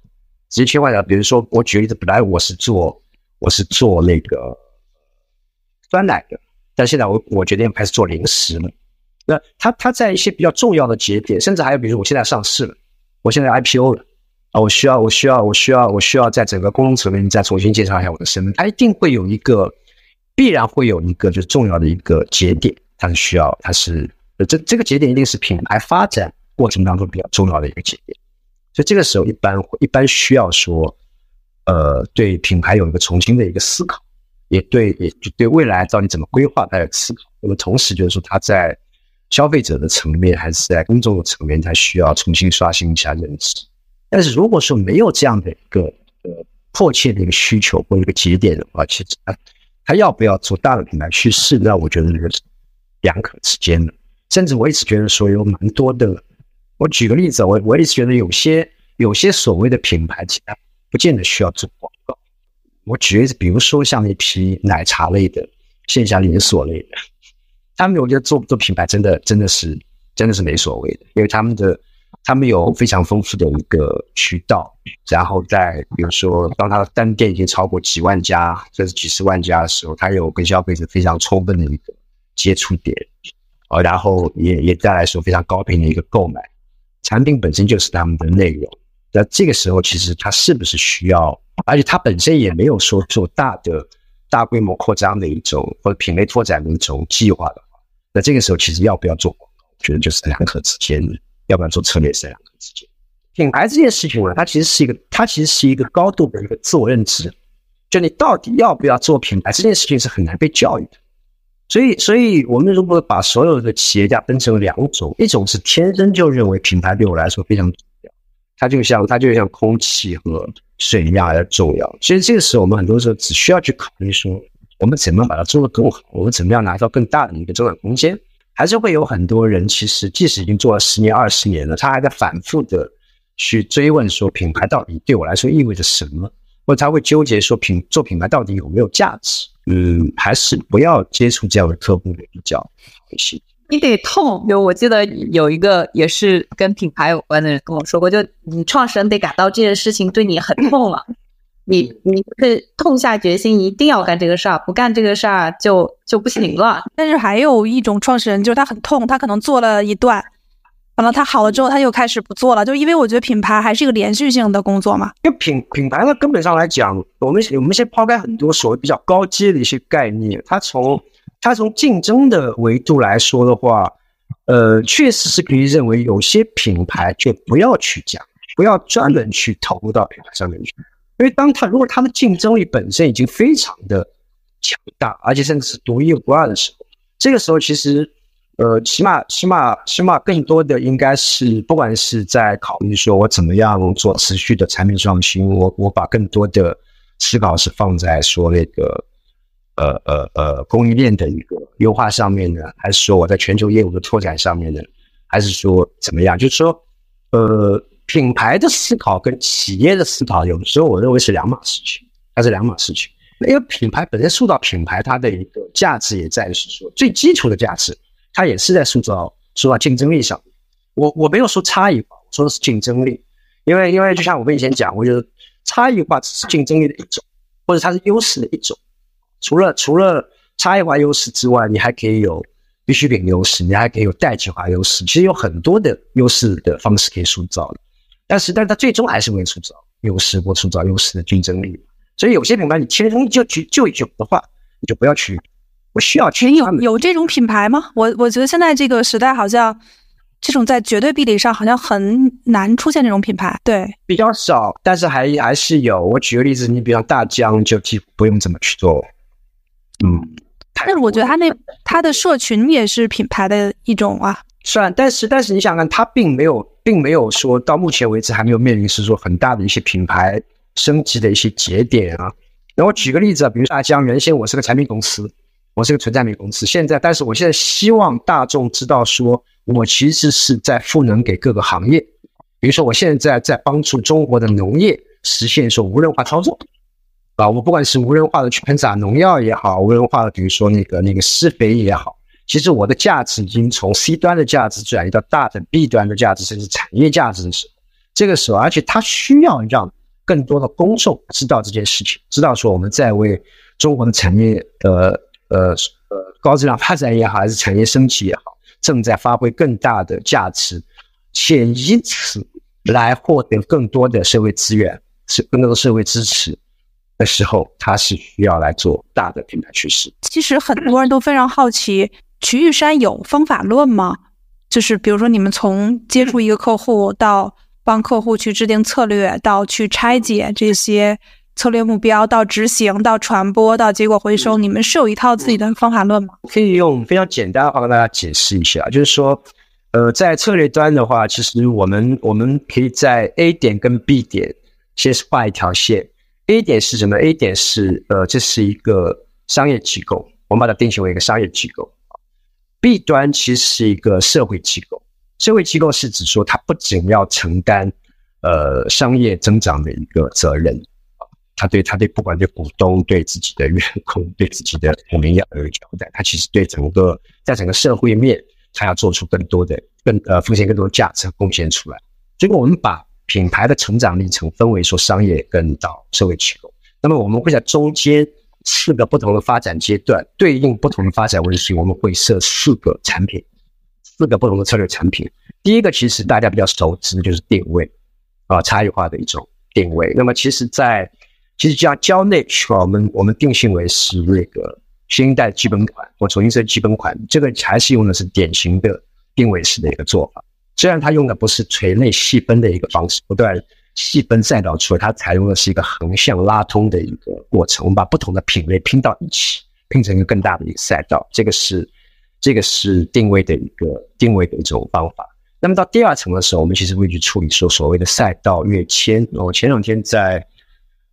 直接切换了。比如说我举个例子，本来我是做。我是做那个酸奶的，但现在我我决定开始做零食了。那它它在一些比较重要的节点，甚至还有比如说我现在上市了，我现在 IPO 了啊，我需要我需要我需要我需要在整个公共层面再重新介绍一下我的身份。它一定会有一个必然会有一个就是重要的一个节点，它是需要它是这这个节点一定是品牌发展过程当中比较重要的一个节点，所以这个时候一般一般需要说。呃，对品牌有一个重新的一个思考，也对，也就对未来到底怎么规划，它有思考。那么同时就是说，它在消费者的层面还是在公众的层面，它需要重新刷新一下认知。但是如果说没有这样的一个呃迫切的一个需求或一个节点的话，其实它它要不要做大的品牌趋势，那我觉得是两可之间的。甚至我一直觉得说有蛮多的，我举个例子，我我一直觉得有些有些所谓的品牌，其他。不见得需要做广告。我举例子，比如说像一批奶茶类的线下连锁类的，他们我觉得做不做品牌真的真的是真的是没所谓的，因为他们的他们有非常丰富的一个渠道，然后在比如说当他的单店已经超过几万家甚至几十万家的时候，他有跟消费者非常充分的一个接触点，呃，然后也也带来说非常高频的一个购买，产品本身就是他们的内容。那这个时候，其实它是不是需要？而且它本身也没有说做大的、大规模扩张的一种或者品类拓展的一种计划的话，那这个时候其实要不要做广告，我觉得就是两可之间；要不要做策略是两可之间。品牌这件事情呢，它其实是一个，它其实是一个高度的一个自我认知。就你到底要不要做品牌这件事情是很难被教育的。所以，所以我们如果把所有的企业家分成两种，一种是天生就认为品牌对我来说非常。它就像它就像空气和水一样的重要。其实这个时候，我们很多时候只需要去考虑说，我们怎么把它做得更好，我们怎么样拿到更大的一个增长空间。还是会有很多人，其实即使已经做了十年、二十年了，他还在反复的去追问说，品牌到底对我来说意味着什么，或者他会纠结说，品做品牌到底有没有价值？嗯，还是不要接触这样的客户比较好一些。你得痛，就我记得有一个也是跟品牌有关的人跟我说过，就你创始人得感到这件事情对你很痛了，你你是痛下决心一定要干这个事儿，不干这个事儿就就不行了。但是还有一种创始人，就是他很痛，他可能做了一段，完了他好了之后他又开始不做了，就因为我觉得品牌还是一个连续性的工作嘛。因为品品牌的根本上来讲，我们我们先抛开很多所谓比较高阶的一些概念，它从它从竞争的维度来说的话，呃，确实是可以认为有些品牌就不要去讲，不要专门去投入到品牌上面去，因为当它如果它的竞争力本身已经非常的强大，而且甚至是独一无二的时候，这个时候其实，呃，起码起码起码更多的应该是，不管是在考虑说我怎么样做持续的产品创新，我我把更多的思考是放在说那个。呃呃呃，供应链的一个优化上面呢，还是说我在全球业务的拓展上面呢，还是说怎么样？就是说，呃，品牌的思考跟企业的思考，有的时候我认为是两码事情，它是两码事情。因为品牌本身塑造品牌，它的一个价值也在于是说最基础的价值，它也是在塑造塑造竞争力上。我我没有说差异化，我说的是竞争力。因为因为就像我们以前讲过，就是差异化只是竞争力的一种，或者它是优势的一种。除了除了差异化优势之外，你还可以有必需品优势，你还可以有代际化优势。其实有很多的优势的方式可以塑造的。但是，但是它最终还是会塑造优势或塑造优势的竞争力。所以有些品牌你天生就就就有的话，你就不要去，我需要去。有有这种品牌吗？我我觉得现在这个时代好像这种在绝对壁垒上好像很难出现这种品牌。对，比较少，但是还还是有。我举个例子，你比方大疆就几乎不用怎么去做。嗯，但是我觉得他那他的社群也是品牌的一种啊。是啊，但是但是你想看，他并没有并没有说到目前为止还没有面临是说很大的一些品牌。升级的一些节点啊，那我举个例子啊，比如说阿江，原先我是个产品公司，我是个纯产品公司，现在，但是我现在希望大众知道，说我其实是在赋能给各个行业，比如说我现在在帮助中国的农业实现说无人化操作，啊，我不管是无人化的去喷洒农药也好，无人化的比如说那个那个施肥也好，其实我的价值已经从 C 端的价值转移到大的 B 端的价值，甚至产业价值的时候，这个时候，而且它需要让。更多的公众知道这件事情，知道说我们在为中国的产业，呃呃呃高质量发展也好，还是产业升级也好，正在发挥更大的价值，且以此来获得更多的社会资源，是更多的社会支持的时候，它是需要来做大的品牌趋势。其实很多人都非常好奇，瞿玉山有方法论吗？就是比如说，你们从接触一个客户到。帮客户去制定策略，到去拆解这些策略目标，到执行，到传播，到结果回收，你们是有一套自己的方法论吗？可以用非常简单的话跟大家解释一下，就是说，呃，在策略端的话，其实我们我们可以在 A 点跟 B 点先画一条线。A 点是什么？A 点是呃，这是一个商业机构，我们把它定性为一个商业机构。B 端其实是一个社会机构。社会机构是指说，它不仅要承担呃商业增长的一个责任啊，他对他对不管对股东、对自己的员工、对自己的股民要有交代，他其实对整个在整个社会面，他要做出更多的更呃奉献更多的价值和贡献出来。结果我们把品牌的成长历程分为说商业跟到社会机构，那么我们会在中间四个不同的发展阶段，对应不同的发展问题，我们会设四个产品。四个不同的策略产品，第一个其实大家比较熟知的就是定位啊，差异化的一种定位。那么其实，在其实叫蕉内啊，我们我们定性为是那个新一代基本款或重新设基本款，这个还是用的是典型的定位式的一个做法。虽然它用的不是垂类细分的一个方式，不断细分赛道出来，它采用的是一个横向拉通的一个过程。我们把不同的品类拼到一起，拼成一个更大的一个赛道，这个是。这个是定位的一个定位的一种方法。那么到第二层的时候，我们其实会去处理说所谓的赛道跃迁。我前两天在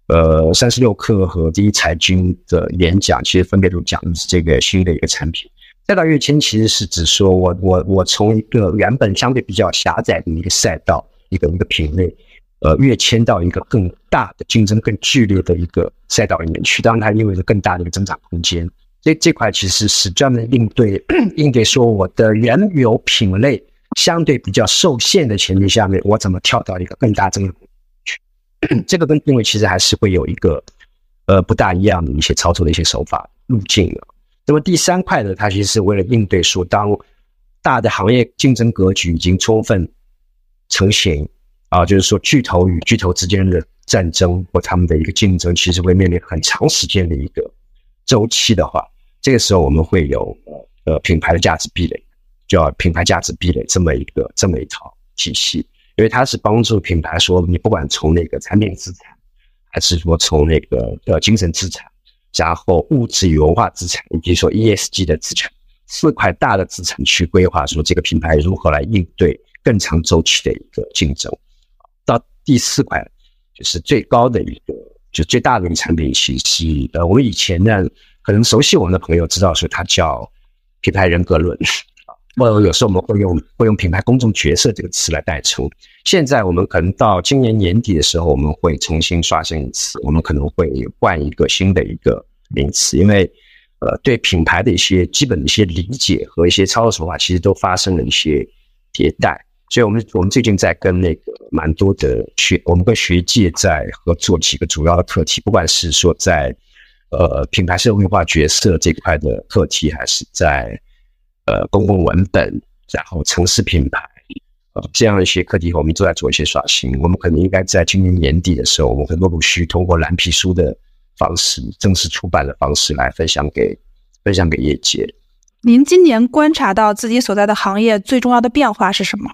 呃三十六氪和第一财经的演讲，其实分别都讲的是这个新的一个产品。赛道跃迁其实是指说我我我从一个原本相对比较狭窄的一个赛道一个一个品类，呃跃迁到一个更大的竞争更剧烈的一个赛道里面去，当然它意味着更大的一个增长空间。这这块其实是专门应对应对说我的原有品类相对比较受限的前提下面，我怎么跳到一个更大增长去？这个跟定位其实还是会有一个呃不大一样的一些操作的一些手法路径的。那么第三块呢，它其实是为了应对说，当大的行业竞争格局已经充分成型啊，就是说巨头与巨头之间的战争或他们的一个竞争，其实会面临很长时间的一个。周期的话，这个时候我们会有呃品牌的价值壁垒，叫品牌价值壁垒这么一个这么一套体系，因为它是帮助品牌说，你不管从那个产品资产，还是说从那个呃精神资产，然后物质与文化资产，以及说 ESG 的资产四块大的资产去规划，说这个品牌如何来应对更长周期的一个竞争。到第四块就是最高的一个。就最大的一个产品体系，呃，我们以前呢，可能熟悉我们的朋友知道说它叫品牌人格论，呃，有时候我们会用会用品牌公众角色这个词来代称。现在我们可能到今年年底的时候，我们会重新刷新一次，我们可能会换一个新的一个名词，因为呃，对品牌的一些基本的一些理解和一些操作手法，其实都发生了一些迭代。所以，我们我们最近在跟那个蛮多的学，我们跟学界在合作几个主要的课题，不管是说在呃品牌社会化角色这块的课题，还是在呃公共文本，然后城市品牌。呃，这样一些课题，我们都在做一些刷新。我们可能应该在今年年底的时候，我们会陆陆续通过蓝皮书的方式，正式出版的方式来分享给分享给业界。您今年观察到自己所在的行业最重要的变化是什么？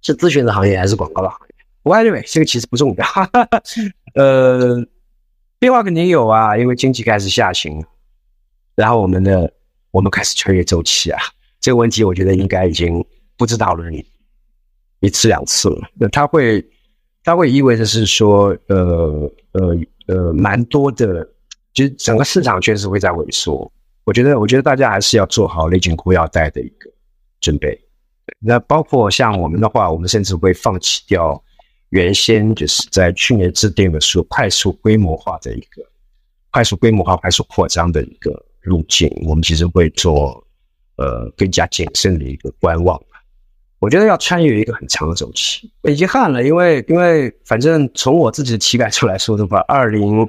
是咨询的行业还是广告的行业？我认为这个其实不重要。呃，变化肯定有啊，因为经济开始下行，然后我们的我们开始穿越周期啊。这个问题我觉得应该已经不知道了你。一次两次了，那它会，它会意味着是说，呃呃呃，蛮多的，其实整个市场确实会在萎缩。我觉得，我觉得大家还是要做好勒紧裤腰带的一个准备。那包括像我们的话，我们甚至会放弃掉原先就是在去年制定的说快速规模化的一个快速规模化、快速扩张的一个路径，我们其实会做呃更加谨慎的一个观望。我觉得要穿越一个很长的周期，遗憾了，因为因为反正从我自己的体感出来说的话，二零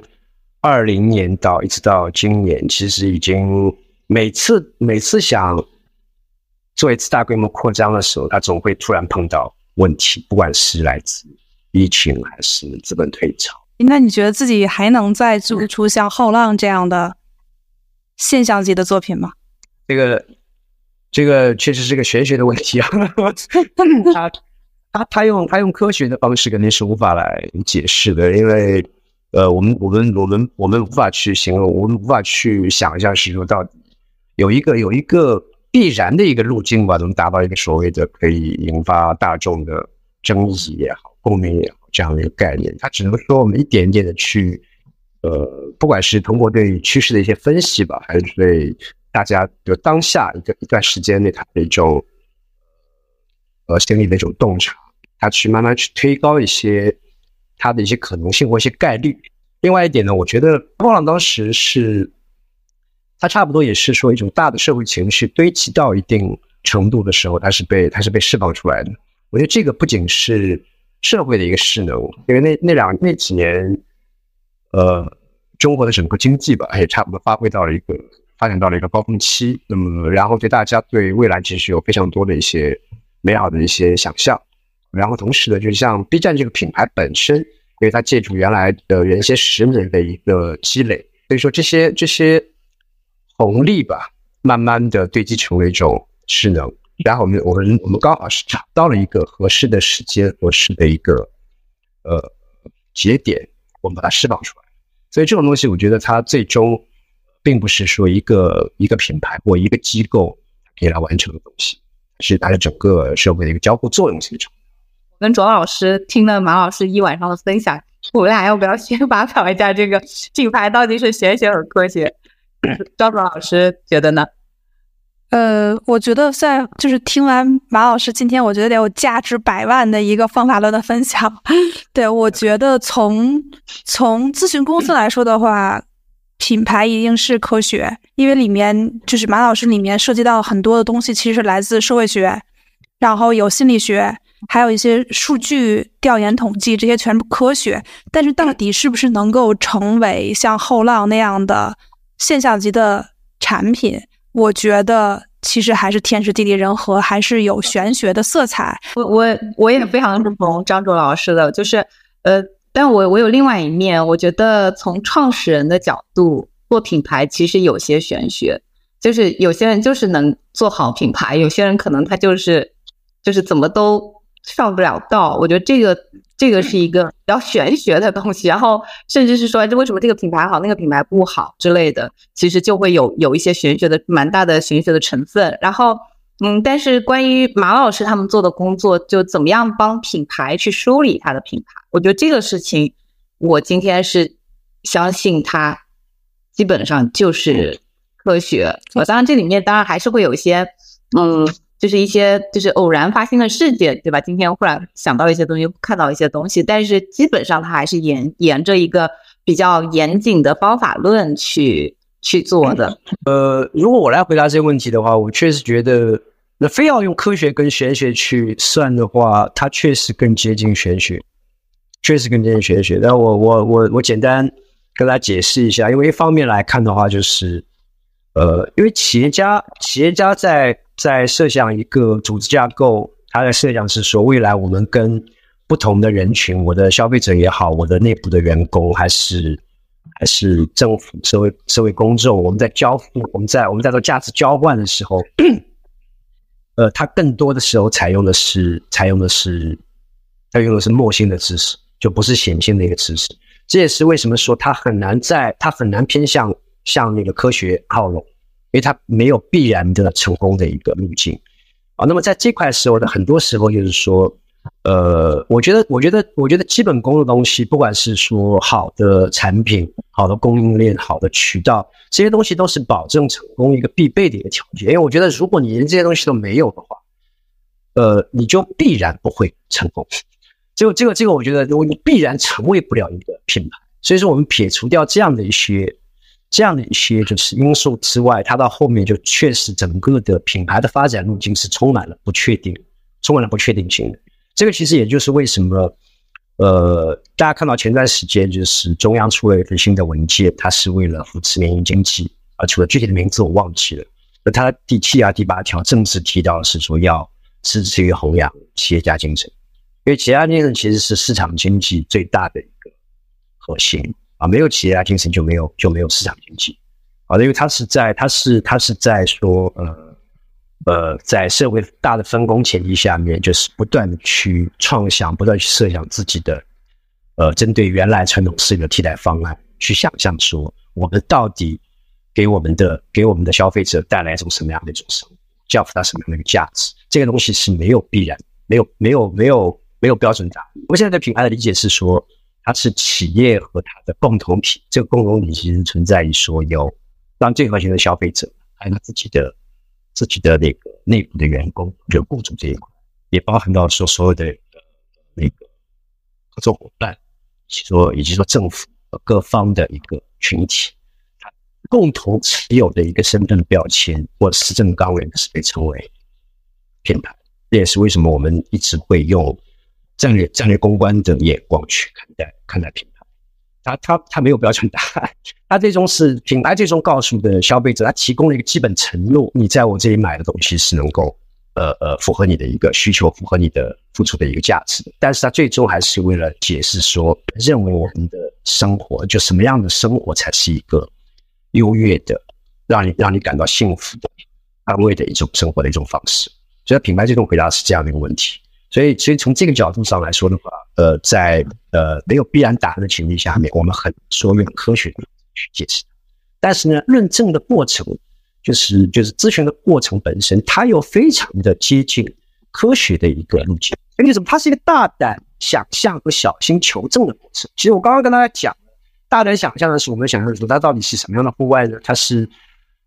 二零年到一直到今年，其实已经每次每次想做一次大规模扩张的时候，它总会突然碰到问题，不管是来自疫情还是资本退潮。那你觉得自己还能再做出像后浪这样的现象级的作品吗？这个。这个确实是个玄学的问题啊，他他他用他用科学的方式肯定是无法来解释的，因为呃，我们我们我们我们无法去形容，我们无法去想象是说到底有一个有一个必然的一个路径吧，能达到一个所谓的可以引发大众的争议也好、共鸣也好这样的一个概念，它只能说我们一点点的去呃，不管是通过对趋势的一些分析吧，还是对。大家就当下一个一段时间内，他的一种呃心理的一种洞察，他去慢慢去推高一些他的一些可能性或一些概率。另外一点呢，我觉得波浪当时是，他差不多也是说一种大的社会情绪堆积到一定程度的时候，它是被它是被释放出来的。我觉得这个不仅是社会的一个势能，因为那那两那几年，呃，中国的整个经济吧，也差不多发挥到了一个。发展到了一个高峰期，那么然后对大家对未来其实有非常多的一些美好的一些想象，然后同时呢，就像 B 站这个品牌本身，因为它借助原来的原先十年的一个积累，所以说这些这些红利吧，慢慢的堆积成为一种势能，然后我们我们我们刚好是找到了一个合适的时间，合适的一个呃节点，我们把它释放出来，所以这种东西，我觉得它最终。并不是说一个一个品牌或一个机构可以来完成的东西，是它的整个社会的一个交互作用形成。我跟卓老师听了马老师一晚上的分享，我们俩要不要先发表一下这个品牌到底是玄学还是科学？赵卓老师觉得呢？呃，我觉得在就是听完马老师今天，我觉得得有价值百万的一个方法论的分享。对我觉得从从咨询公司来说的话。品牌一定是科学，因为里面就是马老师里面涉及到很多的东西，其实是来自社会学，然后有心理学，还有一些数据调研统计，这些全部科学。但是到底是不是能够成为像后浪那样的现象级的产品？我觉得其实还是天时地利人和，还是有玄学的色彩。我我我也非常认同张卓老师的，就是呃。但我我有另外一面，我觉得从创始人的角度做品牌，其实有些玄学。就是有些人就是能做好品牌，有些人可能他就是就是怎么都上不了道。我觉得这个这个是一个比较玄学的东西。然后甚至是说，这为什么这个品牌好，那个品牌不好之类的，其实就会有有一些玄学的蛮大的玄学的成分。然后。嗯，但是关于马老师他们做的工作，就怎么样帮品牌去梳理它的品牌，我觉得这个事情，我今天是相信他，基本上就是科学。我，当然这里面当然还是会有一些嗯，就是一些就是偶然发生的事件，对吧？今天忽然想到一些东西，看到一些东西，但是基本上它还是沿沿着一个比较严谨的方法论去去做的。呃，如果我来回答这个问题的话，我确实觉得，那非要用科学跟玄学去算的话，它确实更接近玄学，确实更接近玄学。但我我我我简单跟大家解释一下，因为一方面来看的话，就是呃，因为企业家企业家在在设想一个组织架构，他在设想是说，未来我们跟不同的人群，我的消费者也好，我的内部的员工，还是还是政府、社会、社会公众，我们在交付，我们在我们在做价值交换的时候，呃，它更多的时候采用的是采用的是它用的是默性的知识，就不是显性的一个知识。这也是为什么说它很难在它很难偏向向那个科学靠拢，因为它没有必然的成功的一个路径啊。那么在这块时候的很多时候就是说。呃，我觉得，我觉得，我觉得基本功的东西，不管是说好的产品、好的供应链、好的渠道，这些东西都是保证成功一个必备的一个条件。因为我觉得，如果你连这些东西都没有的话，呃，你就必然不会成功。这个，这个，这个，我觉得，你必然成为不了一个品牌。所以说，我们撇除掉这样的一些、这样的一些就是因素之外，它到后面就确实整个的品牌的发展路径是充满了不确定、充满了不确定性的。这个其实也就是为什么，呃，大家看到前段时间就是中央出了一份新的文件，它是为了扶持民营经济而除了，具体的名字我忘记了。那它第七啊、第八条正式提到是说要支持与弘扬企业家精神，因为企业家精神其实是市场经济最大的一个核心啊，没有企业家精神就没有就没有市场经济啊，因为它是在它是它是在说呃。呃，在社会大的分工前提下面，就是不断的去创想，不断去设想自己的，呃，针对原来传统思维的替代方案，去想象说我们到底给我们的给我们的消费者带来一种什么样的一种生活，交付他什么样的一个价值？这个东西是没有必然，没有没有没有没有标准答案。我们现在对品牌的理解是说，它是企业和它的共同体，这个共同体其实存在于说有当最核心的消费者，还有他自己的。自己的那个内部的员工，就雇主这一块，也包含到说所有的那个合作伙伴，说以及说政府各方的一个群体，共同持有的一个身份标签或者施政纲领是被称为品牌。这也是为什么我们一直会用战略战略公关的眼光去看待看待品牌。他他他没有标准答案，他最终是品牌最终告诉的消费者，他提供了一个基本承诺：你在我这里买的东西是能够，呃呃，符合你的一个需求，符合你的付出的一个价值。但是他最终还是为了解释说，认为我们的生活就什么样的生活才是一个优越的，让你让你感到幸福的、安慰的一种生活的一种方式。所以品牌最终回答是这样的一个问题。所以，所以从这个角度上来说的话，呃，在呃没有必然答案的前提下面，我们很说用科学去解释。但是呢，论证的过程，就是就是咨询的过程本身，它又非常的接近科学的一个路径。为什么？它是一个大胆想象和小心求证的过程。其实我刚刚跟大家讲，大胆想象的是我们想象说它到底是什么样的户外呢？它是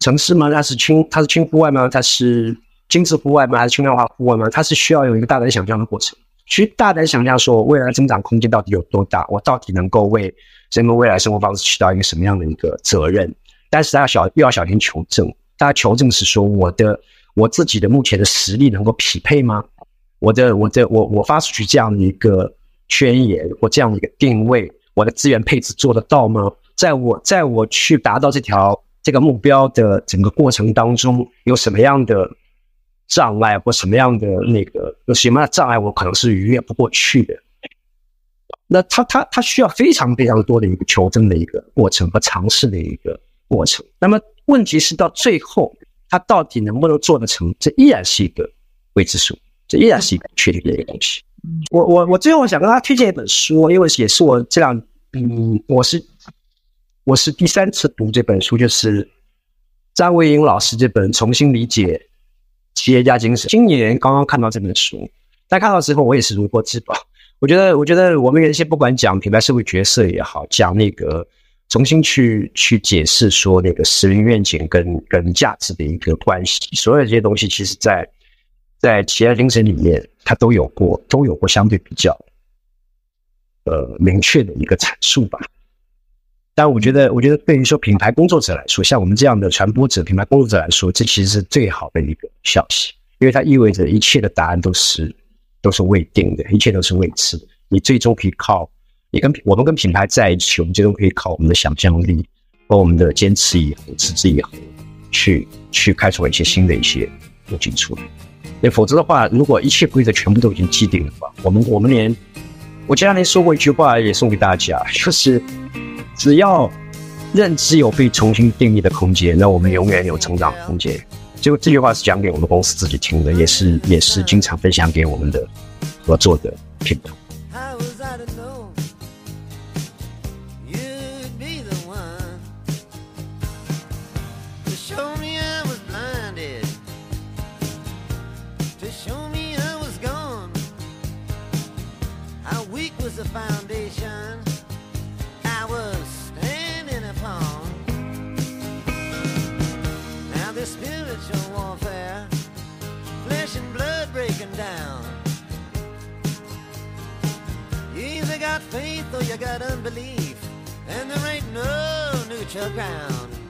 城市吗？它是轻它是轻户外吗？它是？精致户外吗？还是轻量化户外吗？它是需要有一个大胆想象的过程，去大胆想象说未来增长空间到底有多大，我到底能够为人们未来生活方式起到一个什么样的一个责任？但是大家小又要小心求证，大家求证是说我的我自己的目前的实力能够匹配吗？我的我的我我发出去这样的一个宣言或这样的一个定位，我的资源配置做得到吗？在我在我去达到这条这个目标的整个过程当中，有什么样的？障碍或什么样的那个有什么样的障碍，我可能是逾越不过去的。那他他他需要非常非常多的一个求证的一个过程和尝试的一个过程。那么问题是到最后，他到底能不能做得成，这依然是一个未知数，这依然是一个不确定的一个东西。我我我最后想跟大家推荐一本书，因为也是我这两嗯，我是我是第三次读这本书，就是张维迎老师这本《重新理解》。企业家精神。今年刚刚看到这本书，在看到之后，我也是如获至宝。我觉得，我觉得我们原先不管讲品牌社会角色也好，讲那个重新去去解释说那个使命愿景跟跟价值的一个关系。所有这些东西，其实在在企业精神里面，它都有过都有过相对比较呃明确的一个阐述吧。但我觉得，我觉得对于说品牌工作者来说，像我们这样的传播者、品牌工作者来说，这其实是最好的一个消息，因为它意味着一切的答案都是都是未定的，一切都是未知的。你最终可以靠你跟我们跟品牌在一起，我们最终可以靠我们的想象力和我们的坚持以恒、持之以恒，去去开创一些新的一些路径出来。那否则的话，如果一切规则全部都已经既定的话，我们我们连我前两天说过一句话，也送给大家，就是。只要认知有被重新定义的空间，那我们永远有成长空间。就这句话是讲给我们公司自己听的，也是也是经常分享给我们的合作的品牌。Faith or you got unbelief, and there ain't no neutral ground.